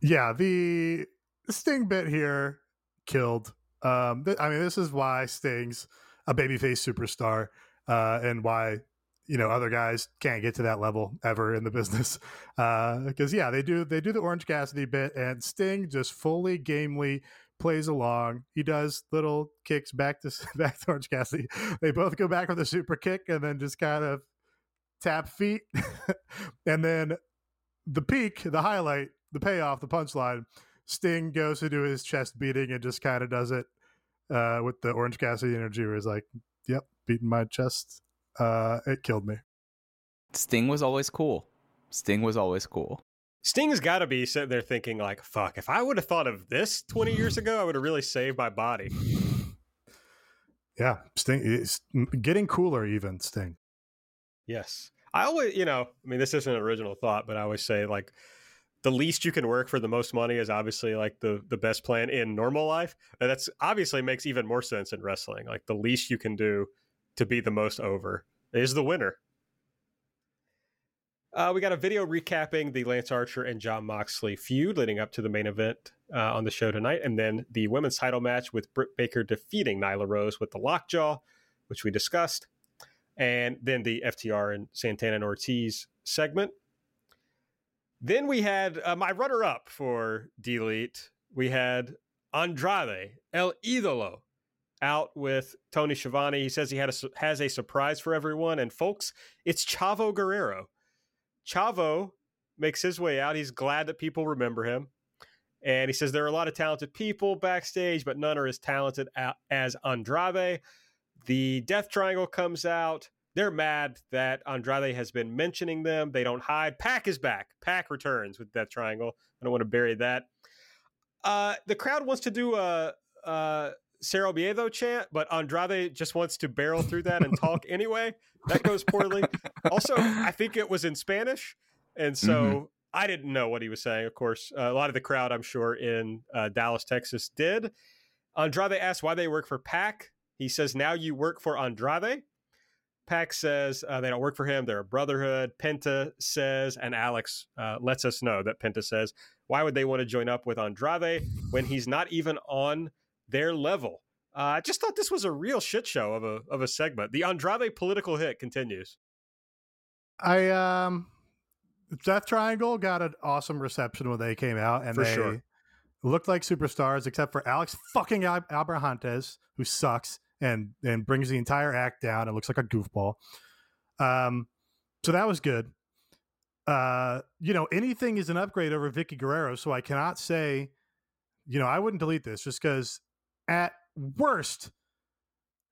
Yeah, the Sting bit here killed. Um, th- I mean, this is why Sting's a babyface superstar, uh, and why you know other guys can't get to that level ever in the business. Because uh, yeah, they do they do the Orange Cassidy bit, and Sting just fully gamely plays along. He does little kicks back to back to Orange Cassidy. They both go back with a super kick, and then just kind of tap feet, and then the peak, the highlight, the payoff, the punchline Sting goes to do his chest beating and just kind of does it uh, with the Orange Cassidy energy, where he's like, "Yep, beating my chest. Uh, it killed me." Sting was always cool. Sting was always cool. Sting's got to be sitting there thinking, like, "Fuck! If I would have thought of this twenty years ago, I would have really saved my body." Yeah, Sting is getting cooler. Even Sting. Yes, I always, you know, I mean, this isn't an original thought, but I always say like the least you can work for the most money is obviously like the the best plan in normal life and that's obviously makes even more sense in wrestling like the least you can do to be the most over is the winner uh, we got a video recapping the Lance Archer and Jon Moxley feud leading up to the main event uh, on the show tonight, and then the women's title match with Britt Baker defeating Nyla Rose with the lockjaw, which we discussed, and then the FTR and Santana and Ortiz segment. Then we had uh, my runner up for Delete. We had Andrade El Idolo out with Tony Schiavone. He says he had a, has a surprise for everyone. And folks, it's Chavo Guerrero. Chavo makes his way out. He's glad that people remember him. And he says there are a lot of talented people backstage, but none are as talented as Andrade. The Death Triangle comes out they're mad that Andrade has been mentioning them. They don't hide. Pac is back. Pac returns with Death Triangle. I don't want to bury that. Uh, the crowd wants to do a, a Cero Miedo chant, but Andrade just wants to barrel through that and talk anyway. That goes poorly. also, I think it was in Spanish, and so mm-hmm. I didn't know what he was saying. Of course, uh, a lot of the crowd, I'm sure, in uh, Dallas, Texas, did. Andrade asked why they work for Pac. He says, "Now you work for Andrade." Pac says uh, they don't work for him. They're a brotherhood. Penta says, and Alex uh, lets us know that Penta says, why would they want to join up with Andrade when he's not even on their level? Uh, I just thought this was a real shit show of a of a segment. The Andrade political hit continues. I um, Death Triangle got an awesome reception when they came out, and For they sure. looked like superstars, except for Alex fucking Al- Abrahantes, who sucks and and brings the entire act down. It looks like a goofball. Um, so that was good. Uh, you know, anything is an upgrade over Vickie Guerrero, so I cannot say, you know, I wouldn't delete this just because at worst,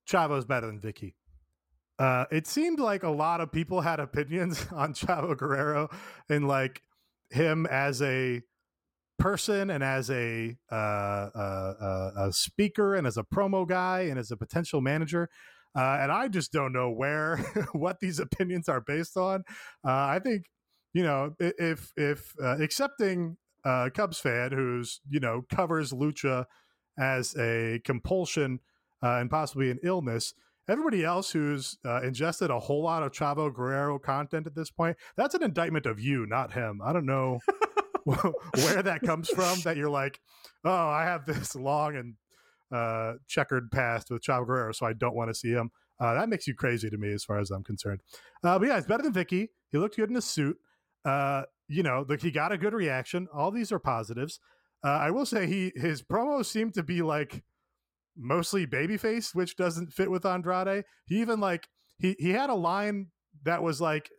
Chavo's better than Vickie. Uh, it seemed like a lot of people had opinions on Chavo Guerrero and like him as a person and as a, uh, uh, a speaker and as a promo guy and as a potential manager. Uh, and I just don't know where what these opinions are based on. Uh, I think you know if if uh, accepting a Cubs fan who's you know covers lucha as a compulsion uh, and possibly an illness. Everybody else who's ingested a whole lot of Chavo Guerrero content at this point, that's an indictment of you, not him. I don't know where that comes from that you're like, oh, I have this long and uh, checkered past with Chavo Guerrero, so I don't want to see him. Uh, that makes you crazy to me, as far as I'm concerned. Uh, but yeah, it's better than Vickie. He looked good in a suit. Uh, you know, like he got a good reaction. All these are positives. Uh, I will say he his promos seem to be like mostly babyface, which doesn't fit with Andrade. He even like he he had a line that was like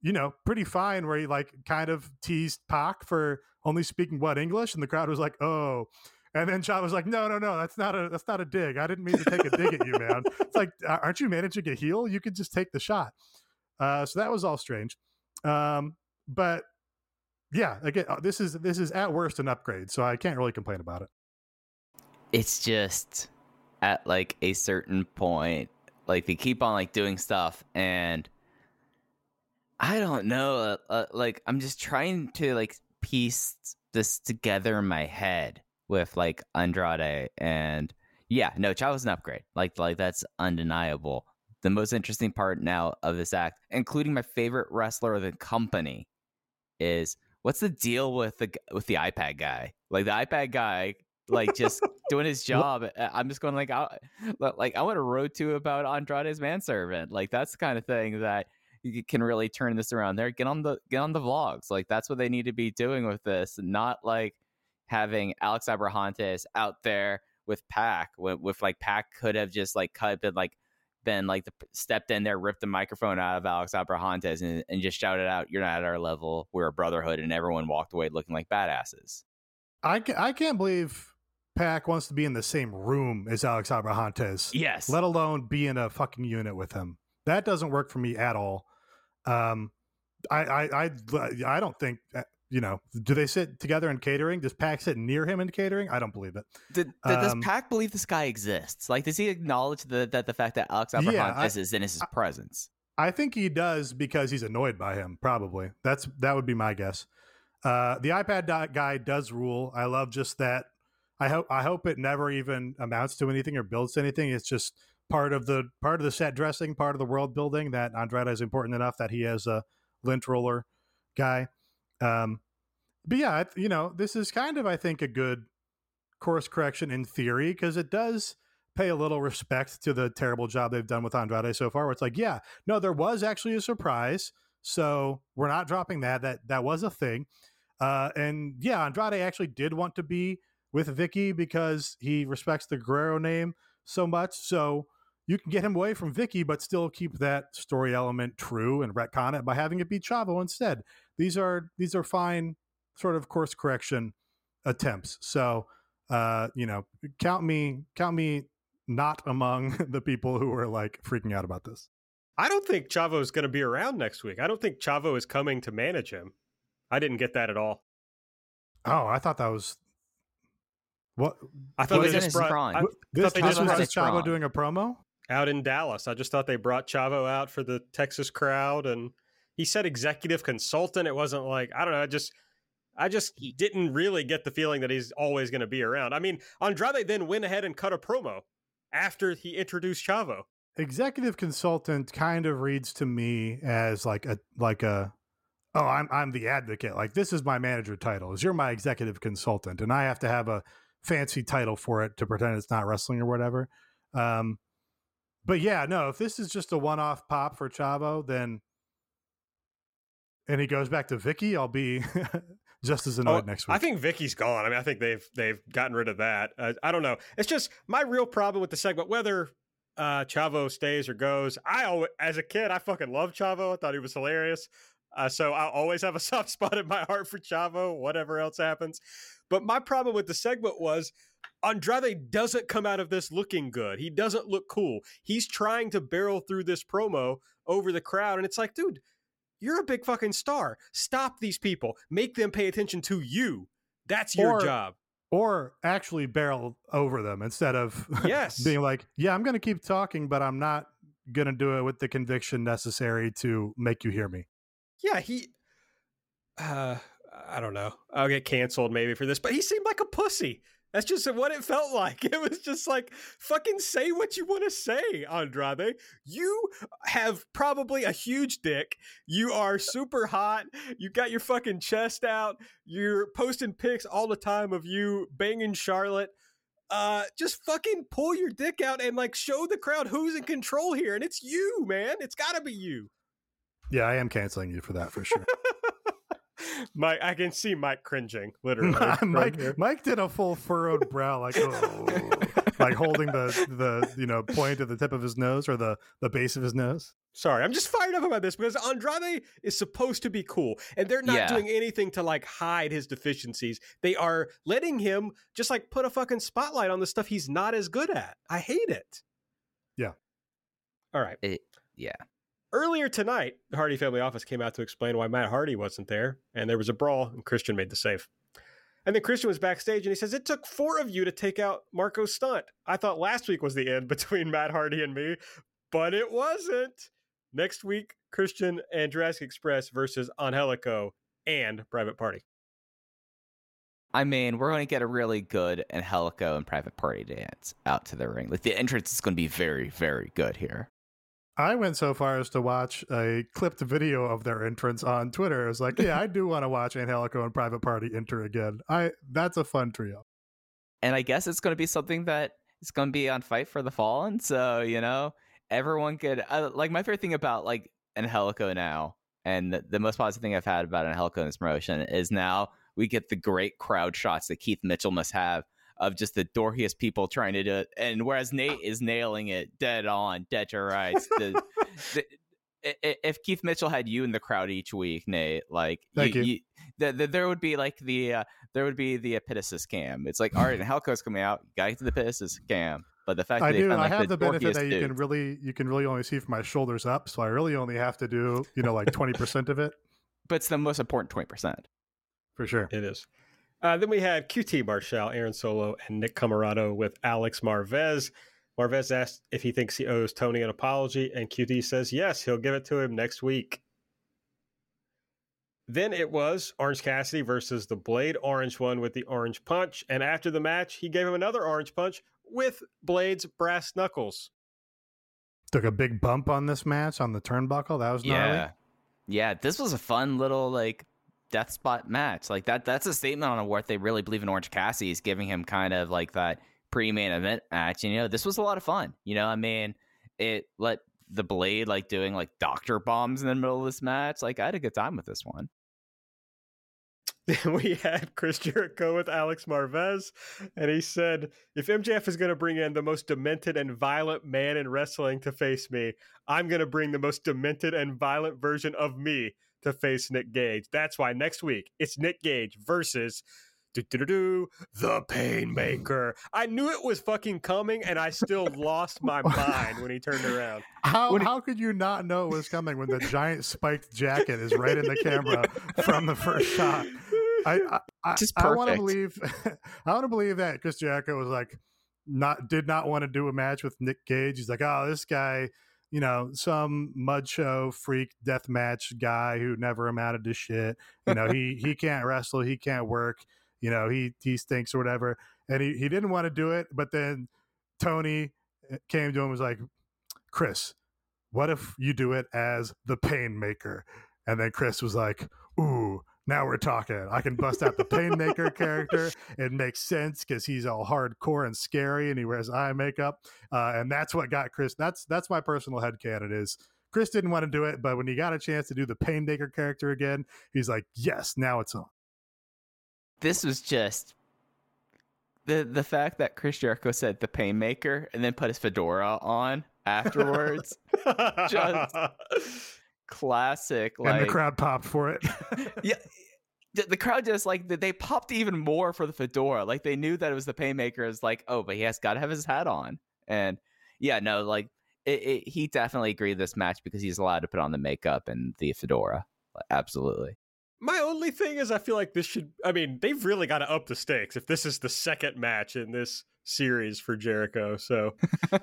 you know, pretty fine where he like kind of teased Pac for only speaking what English, and the crowd was like, "Oh." And then Chad was like, "No, no, no, that's not a that's not a dig. I didn't mean to take a dig at you, man. It's like, aren't you managing a heel? You could just take the shot." Uh, so that was all strange, um, but yeah, again, uh, this is this is at worst an upgrade, so I can't really complain about it. It's just at like a certain point, like they keep on like doing stuff and I don't know. Uh, uh, like I'm just trying to like piece this together in my head with like Andrade and yeah, no, Chavo's an upgrade. Like like that's undeniable. the most interesting part now of this act, including my favorite wrestler of the company, is what's the deal with the with the iPad guy? Like the iPad guy, like just doing his job. I'm just going like, I, like I want to road to about Andrade's manservant. Like that's the kind of thing that you can really turn this around. There, get on the get on the vlogs. Like that's what they need to be doing with this, not like having Alex Abrahantes out there with Pac. With, with like Pac could have just like cut and like been like the, stepped in there, ripped the microphone out of Alex Abrahantes, and, and just shouted out, "You're not at our level. We're a brotherhood," and everyone walked away looking like badasses. I, I can't believe Pac wants to be in the same room as Alex Abrahantes. Yes. Let alone be in a fucking unit with him. That doesn't work for me at all. Um, I, I, I, I don't think uh, you know, do they sit together in catering? Does Pac sit near him in catering? I don't believe it. Did, does um, Pac believe this guy exists? Like, does he acknowledge the, that the fact that Alex Abrahantes yeah, is in his I, presence? I think he does because he's annoyed by him. Probably that's that would be my guess. Uh, the iPad guy does rule. I love just that. I hope I hope it never even amounts to anything or builds to anything. It's just part of the part of the set dressing, part of the world building. That Andrade is important enough that he has a lint roller guy. Um, but yeah, you know, this is kind of, I think, a good course correction in theory because it does pay a little respect to the terrible job they've done with Andrade so far. Where it's like, yeah, no, there was actually a surprise, so we're not dropping that. That that was a thing, uh, and yeah, Andrade actually did want to be with Vickie because he respects the Guerrero name so much. So you can get him away from Vickie, but still keep that story element true and retcon it by having it be Chavo instead these are these are fine sort of course correction attempts. So uh, you know, count me count me not among the people who are like freaking out about this. I don't think Chavo is going to be around next week. I don't think Chavo is coming to manage him. I didn't get that at all. Oh, I thought that was what I thought they just brought. I, this, thought they just was just Chavo doing a promo out in Dallas. I just thought they brought Chavo out for the Texas crowd and he said executive consultant. It wasn't like I don't know. I just I just didn't really get the feeling that he's always going to be around. I mean, Andrade then went ahead and cut a promo after he introduced Chavo. Executive consultant kind of reads to me as like a like a oh I'm I'm the advocate. Like this is my manager title. Is you're my executive consultant, and I have to have a fancy title for it to pretend it's not wrestling or whatever. Um, but yeah, no. If this is just a one-off pop for Chavo, then and he goes back to Vickie, I'll be just as annoyed oh, next week. I think Vickie's gone. I mean, I think they've they've gotten rid of that. Uh, I don't know. It's just my real problem with the segment, whether uh, Chavo stays or goes. I always, as a kid, I fucking loved Chavo. I thought he was hilarious. Uh, so I always have a soft spot in my heart for Chavo, whatever else happens. But my problem with the segment was Andrade doesn't come out of this looking good. He doesn't look cool. He's trying to barrel through this promo over the crowd, and it's like, dude you're a big fucking star. Stop these people. Make them pay attention to you. That's your or, job. Or actually barrel over them instead of yes. being like, yeah, I'm going to keep talking, but I'm not going to do it with the conviction necessary to make you hear me. Yeah, he. Uh, I don't know. I'll get canceled maybe for this, but he seemed like a pussy. That's just what it felt like. It was just like, fucking say what you want to say, Andrade. You have probably a huge dick. You are super hot. You got your fucking chest out. You're posting pics all the time of you banging Charlotte. Uh, just fucking pull your dick out and like show the crowd who's in control here. And it's you, man. It's gotta be you. Yeah, I am canceling you for that for sure. Mike, I can see Mike cringing, literally. Mike, Mike did a full furrowed brow, like oh, like holding the the you know point at the tip of his nose or the the base of his nose. Sorry, I'm just fired up about this because Andrade is supposed to be cool, and they're not yeah. doing anything to like hide his deficiencies. They are letting him just like put a fucking spotlight on the stuff he's not as good at. I hate it. Yeah. All right. It, yeah. Earlier tonight, the Hardy family office came out to explain why Matt Hardy wasn't there, and there was a brawl, and Christian made the save. And then Christian was backstage and he says, It took four of you to take out Marko Stunt. I thought last week was the end between Matt Hardy and me, but it wasn't. Next week, Christian and Jurassic Express versus Angelico and Private Party. I mean, we're going to get a really good Angelico and Private Party dance out to the ring. Like the entrance is going to be very, very good here. I went so far as to watch a clipped video of their entrance on Twitter. I was like, yeah, I do want to watch Angelico and Private Party enter again. I that's a fun trio. And I guess it's going to be something that is going to be on Fight for the Fallen. So you know, everyone could uh, like my favorite thing about like Angelico now, and the, the most positive thing I've had about Angelico in this promotion is now we get the great crowd shots that Keith Mitchell must have of just the dorkiest people trying to do it. And whereas Nate is nailing it dead on, dead to rights. The, the, if Keith Mitchell had you in the crowd each week, Nate, like Thank you, you. the, the, there would be like the uh, there would be the epitasis cam. It's like all right, and Helco's coming out, gotta get to the epitasis cam. But the fact I that do, found, I have the, benefit that you dudes, can really you can really only see from my shoulders up, so I really only have to do you know like twenty percent of it but it's the most important twenty percent. for sure. It is. Uh, then we had QT Marshall, Aaron Solo, and Nick Comoroto with Alex Marvez. Marvez asked if he thinks he owes Tony an apology, and QT says yes, he'll give it to him next week. Then it was Orange Cassidy versus the Blade Orange won with the Orange Punch. And after the match, he gave him another Orange Punch with Blade's brass knuckles. Took a big bump on this match on the turnbuckle. That was gnarly. Yeah, yeah. This was a fun little like death spot match. Like that. That's a statement on what they really believe in Orange Cassidy is giving him kind of like that pre-main event match. And you know, this was a lot of fun. You know, I mean, it let the Blade like doing like doctor bombs in the middle of this match. Like I had a good time with this one. We had Chris Jericho with Alex Marvez, and he said, If MJF is going to bring in the most demented and violent man in wrestling to face me, I'm going to bring the most demented and violent version of me to face Nick Gage. That's why next week it's Nick Gage versus do-do-do-do, the Painmaker. I knew it was fucking coming, and I still lost my mind when he turned around. How he- how could you not know it was coming when the giant spiked jacket is right in the camera from the first shot? I I, I, Just I want to believe I want to believe that Chris Jericho was like not did not want to do a match with Nick Gage. He's like, oh, this guy, you know, some mud show freak death match guy who never amounted to shit. You know, he he can't wrestle, he can't work. You know, he he stinks or whatever. And he he didn't want to do it, but then Tony uh, came to him and was like, Chris, what if you do it as the Painmaker? And then Chris was like, Ooh, now we're talking. I can bust out the Painmaker character. It makes sense because he's all hardcore and scary and he wears eye makeup. Uh, and that's what got Chris. That's that's my personal headcanon is Chris didn't want to do it, but when he got a chance to do the Painmaker character again, he's like, Yes, now it's on. This was just the the fact that Chris Jericho said the Painmaker and then put his fedora on afterwards. Just- Classic. and the crowd popped for it. yeah the, the crowd just like they- they popped even more for the fedora like they knew that it was the Painmaker is like oh but he has got to have his hat on and yeah no like it, it, he definitely agreed this match because he's allowed to put on the makeup and the fedora absolutely My only thing is, I feel like this should. I mean, they've really got to up the stakes if this is the second match in this series for Jericho. So, well,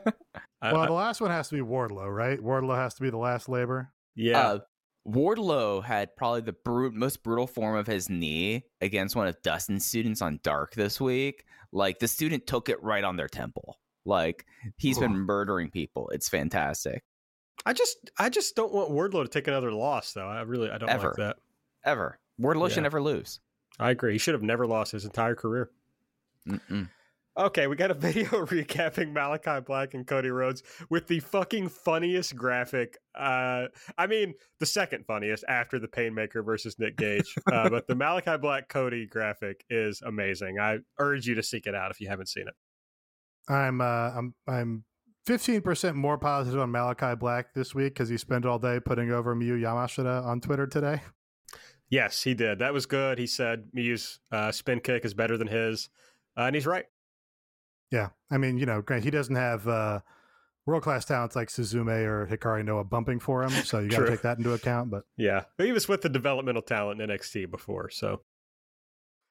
I- the last one has to be Wardlow, right? Wardlow has to be the last labor. Yeah, uh, Wardlow had probably the brute, most brutal form of his knee against one of Dustin's students on Dark this week. Like the student took it right on their temple. Like he's been murdering people. It's fantastic. I just, I just don't want Wardlow to take another loss, though. I really, I don't Ever. like that. Ever. Wardlow Yeah. should never lose. I agree. He should have never lost his entire career. Mm-mm. Okay, we got a video recapping Malachi Black and Cody Rhodes with the fucking funniest graphic. Uh, I mean, the second funniest after the Painmaker versus Nick Gage. uh, but the Malachi Black Cody graphic is amazing. I urge you to seek it out if you haven't seen it. I'm uh, I'm I'm 15% more positive on Malachi Black this week because he spent all day putting over Miyu Yamashita on Twitter today. Yes, he did. That was good. He said Miyu's uh, spin kick is better than his, uh, and he's right. Yeah, I mean, you know, Grant, he doesn't have uh, world class talents like Suzume or Hikari Noa bumping for him, so you got to take that into account. But Yeah, but he was with the developmental talent in NXT before, so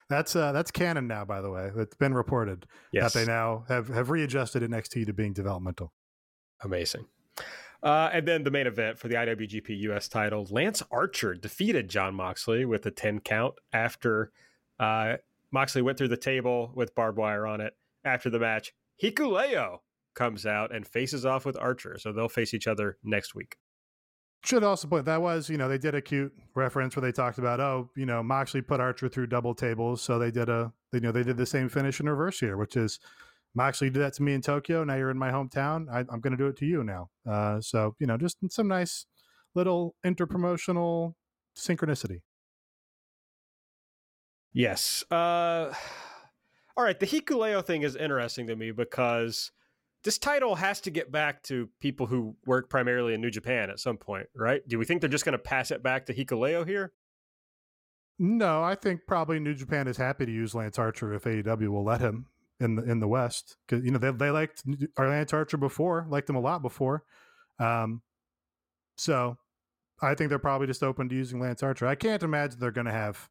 that's uh, that's canon now, by the way. It's been reported yes, that they now have have readjusted NXT to being developmental. Amazing. Uh, and then the main event for the IWGP US title, Lance Archer defeated Jon Moxley with a 10 count after uh, Moxley went through the table with barbed wire on it. After the match, Hikuleo comes out and faces off with Archer. So they'll face each other next week. Should also point that was, you know, they did a cute reference where they talked about, oh, you know, Moxley put Archer through double tables, so they did a, you know, they did the same finish in reverse here, which is Moxley did that to me in Tokyo. Now you're in my hometown. I, am going to do it to you now. Uh, so you know, just some nice little interpromotional synchronicity. Yes. Uh, all right. The Hikuleo thing is interesting to me because this title has to get back to people who work primarily in New Japan at some point, right? Do we think they're just going to pass it back to Hikuleo here? No, I think probably New Japan is happy to use Lance Archer if AEW will let him in the in the West because you know they they liked Lance Archer before, liked him a lot before. Um, so I think they're probably just open to using Lance Archer. I can't imagine they're going to have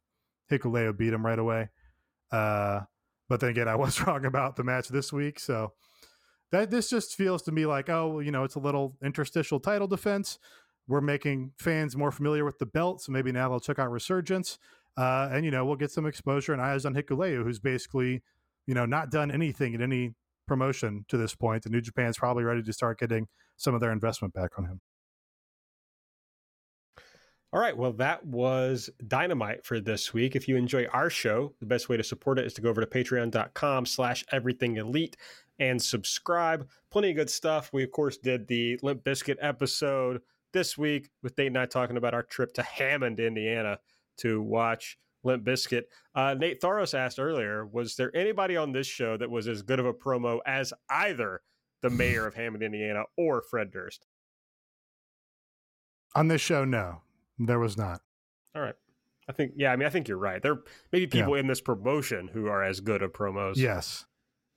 Hikuleo beat him right away. Uh, but then again, I was wrong about the match this week, so that this just feels to me like oh, you know, it's a little interstitial title defense. We're making fans more familiar with the belt, so maybe now they'll check out Resurgence, uh, and you know we'll get some exposure and eyes on Hikuleo, who's basically you know not done anything in any promotion to this point. And New Japan's probably ready to start getting some of their investment back on him. All right. Well, that was Dynamite for this week. If you enjoy our show, the best way to support it is to go over to patreon.com slash everything elite and subscribe. Plenty of good stuff. We, of course, did the Limp Bizkit episode this week with Nate and I talking about our trip to Hammond, Indiana to watch Limp Bizkit. Uh, Nate Thoros asked earlier, was there anybody on this show that was as good of a promo as either the mayor of Hammond, Indiana or Fred Durst? On this show, no. There was not. All right. I think yeah, I mean I think you're right. There may be people yeah. in this promotion who are as good of promos. Yes.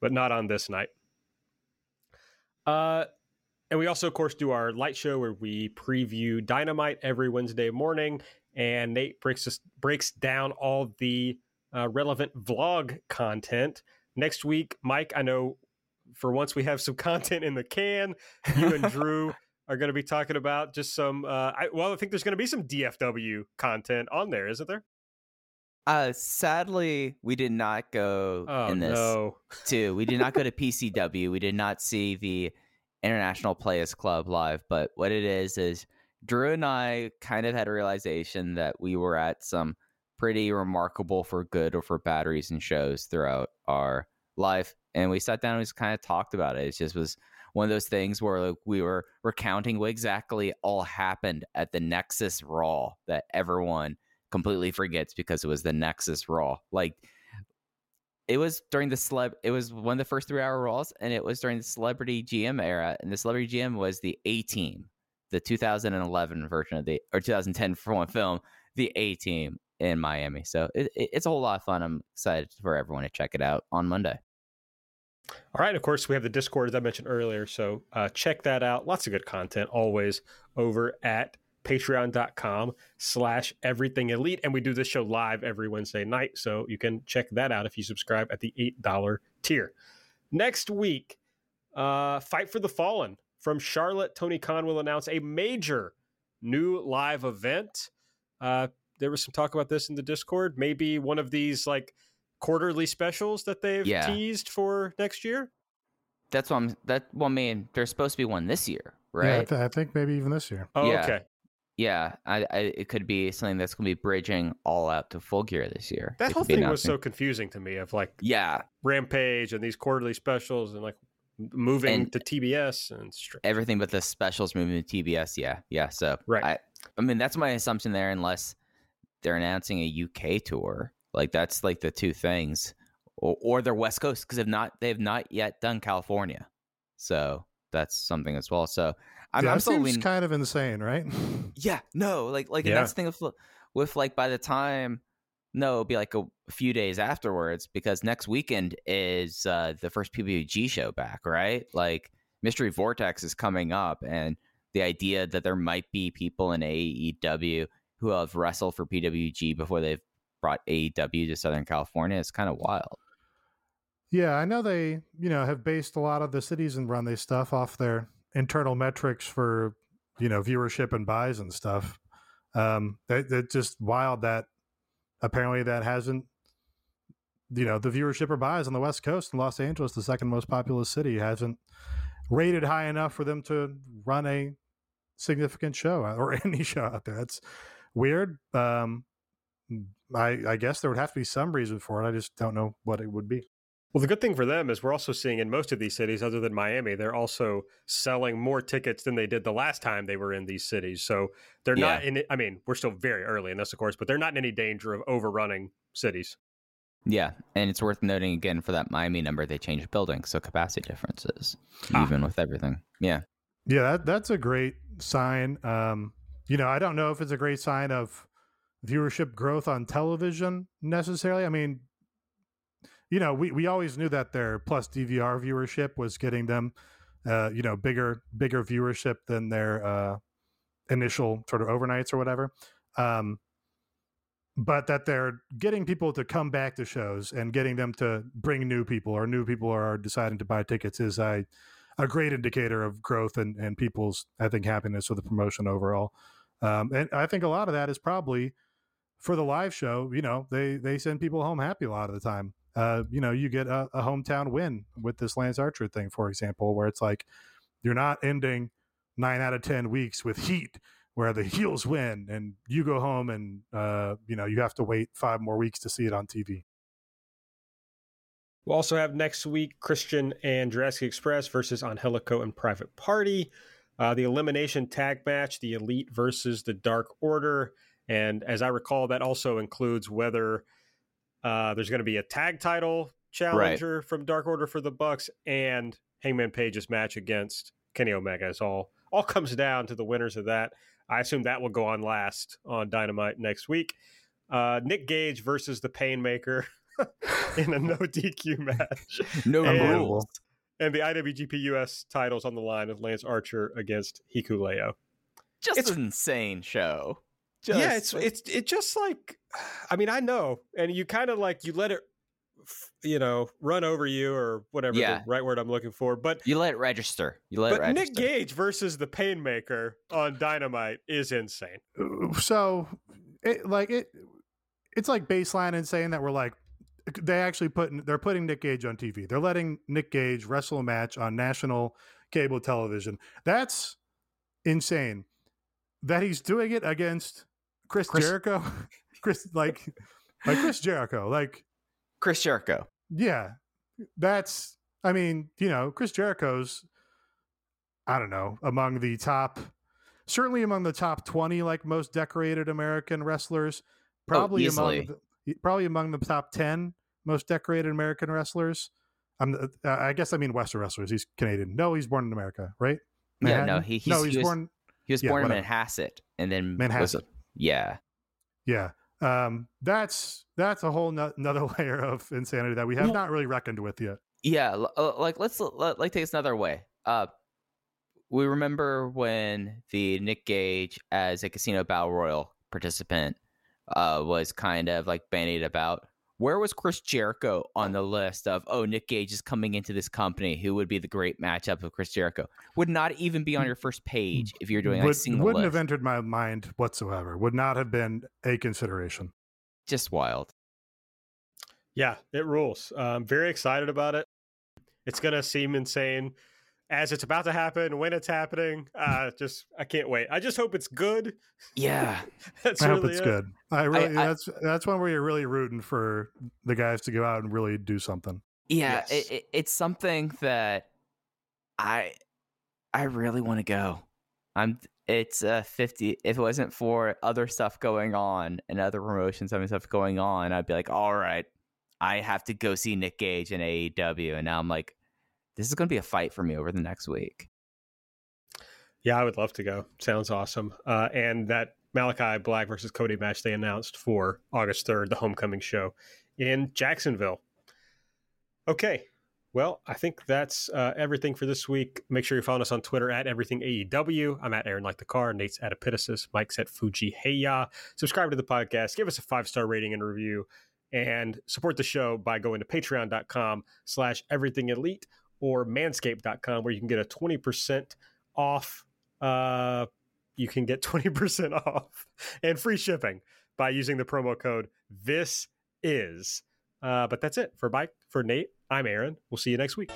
But not on this night. Uh and we also of course do our light show where we preview Dynamite every Wednesday morning and Nate breaks us, breaks down all the uh, relevant vlog content. Next week, Mike, I know for once we have some content in the can. You and Drew are going to be talking about just some. Uh, I, well, I think there's going to be some DFW content on there, isn't there? Uh, sadly, we did not go oh, in this no. too. We did not go to PCW. We did not see the International Players Club live. But what it is is Drew and I kind of had a realization that we were at some pretty remarkable for good or for bad reason shows throughout our life, and we sat down and we just kind of talked about it. It just was one of those things where like, we were recounting what exactly all happened at the Nexus Raw that everyone completely forgets because it was the Nexus Raw. Like it was during the celeb it was one of the first three hour Raws and it was during the celebrity GM era. And the celebrity GM was the A team, the 2011 version of the or 2010 for one film, the A team in Miami. So it, it, it's a whole lot of fun. I'm excited for everyone to check it out on Monday. All right. Of course, we have the Discord as I mentioned earlier. So uh, check that out. Lots of good content always over at patreon.com slash everything elite. And we do this show live every Wednesday night. So you can check that out if you subscribe at the $8 tier. Next week, uh, Fight for the Fallen from Charlotte. Tony Khan will announce a major new live event. Uh, there was some talk about this in the Discord. Maybe one of these like quarterly specials that they've yeah. teased for next year? That's what I'm. That well, I mean, there's supposed to be one this year, right? Yeah, I, th- I think maybe even this year. Oh, yeah. okay. Yeah, I, I, it could be something that's going to be bridging all out to full gear this year. That whole thing was so confusing to me. Of like, yeah, Rampage and these quarterly specials and like moving and to TBS and everything but the specials moving to TBS. Yeah, yeah. So right. I, I mean, that's my assumption there, unless they're announcing a UK tour. Like that's like the two things, or, or they're West Coast because they've not they've not yet done California, so that's something as well. So I'm, yeah, I'm still leaning... kind of insane, right? yeah, no, like like yeah. that's the thing with with like by the time no, it'll be like a few days afterwards because next weekend is uh, the first PWG show back, right? Like Mystery Vortex is coming up, and the idea that there might be people in AEW who have wrestled for PWG before they've brought AEW to Southern California. It's kind of wild. Yeah, I know they, you know, have based a lot of the cities and run their stuff off their internal metrics for, you know, viewership and buys and stuff. Um, that, that's just wild that apparently that hasn't, you know, the viewership or buys on the West Coast in Los Angeles, the second most populous city, hasn't rated high enough for them to run a significant show or any show out there. That's weird. Um, I, I guess there would have to be some reason for it. I just don't know what it would be. Well, the good thing for them is we're also seeing in most of these cities, other than Miami, they're also selling more tickets than they did the last time they were in these cities. So they're Yeah. not in. I mean, we're still very early in this, of course, but they're not in any danger of overrunning cities. Yeah, and it's worth noting again for that Miami number, they changed buildings, so capacity differences, Ah. even with everything. Yeah, Yeah, that, that's a great sign. Um, you know, I don't know if it's a great sign of viewership growth on television necessarily. I mean, you know, we, we always knew that their plus DVR viewership was getting them, uh, you know, bigger bigger viewership than their uh, initial sort of overnights or whatever. Um, but that they're getting people to come back to shows and getting them to bring new people or new people are deciding to buy tickets is a great indicator of growth and, and people's I think happiness with the promotion overall. Um, and I think a lot of that is probably for the live show. You know, they they send people home happy a lot of the time. Uh, you know, you get a, a hometown win with this Lance Archer thing, for example, where it's like you're not ending nine out of ten weeks with heat where the heels win and you go home and uh, you know you have to wait five more weeks to see it on TV. We'll also have next week Christian and Jurassic Express versus Angelico and Private Party. Uh, the elimination tag match, the Elite versus the Dark Order. And as I recall, that also includes whether uh, there's going to be a tag title challenger from Dark Order for the Bucks and Hangman Page's match against Kenny Omega. It's all all comes down to the winners of that. I assume that will go on last on Dynamite next week. Uh, Nick Gage versus the Painmaker in a no DQ match, no And- rules. and the IWGP US titles on the line with Lance Archer against Hikuleo. Just it's- an insane show. Yeah, it's it's it just like I mean I know, and you kind of like you let it, you know, run over you or whatever Yeah. the right word I'm looking for. But you let it register. You let it but Nick. Gage versus the Painmaker on Dynamite is insane. so it like it it's like baseline and saying that we're like they actually put they're putting Nick Gage on TV. They're letting Nick Gage wrestle a match on national cable television. That's insane. That he's doing it against Chris, Chris- Jericho. Chris like like Chris Jericho. Like Chris Jericho. yeah. That's I mean, you know, Chris Jericho's I don't know, among the top certainly among the top 20 like most decorated American wrestlers, probably among the, probably among the top 10 most decorated American wrestlers. I'm uh, I guess I mean Western wrestlers. He's Canadian. No, he's born in America, right? Yeah, no, he- he's- no, he he's was- born. He was Yeah, born in. Manhasset and then Manhasset. yeah. Yeah, um, that's that's a whole no- another layer of insanity that we have Well- not really reckoned with yet. Yeah, uh, like let's let, like take this another way. Uh, we remember when the Nick Gage as a Casino Battle Royale participant uh was kind of like bandied about. Where was Chris Jericho on the list of oh Nick Gage is coming into this company? Who would be the great matchup of Chris Jericho? Would not even be on your first page if you're doing like Would, single wouldn't list. have entered my mind whatsoever. Would not have been a consideration. Just wild. Yeah, it rules. Uh, I'm very excited about it. It's gonna seem insane as it's about to happen, when it's happening. Uh, just I can't wait. I just hope it's good. Yeah, That's I hope it's it. good. I really I- that's that's one where you're really rooting for the guys to go out and really do something. yeah. Yes. It, it, it's something that I I really want to go. I'm. It's uh fifty. If it wasn't for other stuff going on and other promotions having stuff going on, I'd be like, all right, I have to go see Nick Gage in AEW. And now I'm like, this is going to be a fight for me over the next week. Yeah, I would love to go. Sounds awesome. Uh, and that Malakai Black versus Cody match they announced for August 3rd, the homecoming show in Jacksonville. Okay. Well, I think that's uh, everything for this week. Make sure you follow us on Twitter at Everything AEW. I'm at Aaron Like the Car. Nate's at Epitasis. Mike's at Fuji Heya. Subscribe to the podcast. Give us a five star rating and review. And support the show by going to patreon.com slash everything elite or manscaped.com where you can get a 20% off uh, you can get 20% off and free shipping by using the promo code this is. Uh, but that's it. For Mike for nate i'm aaron. We'll see you next week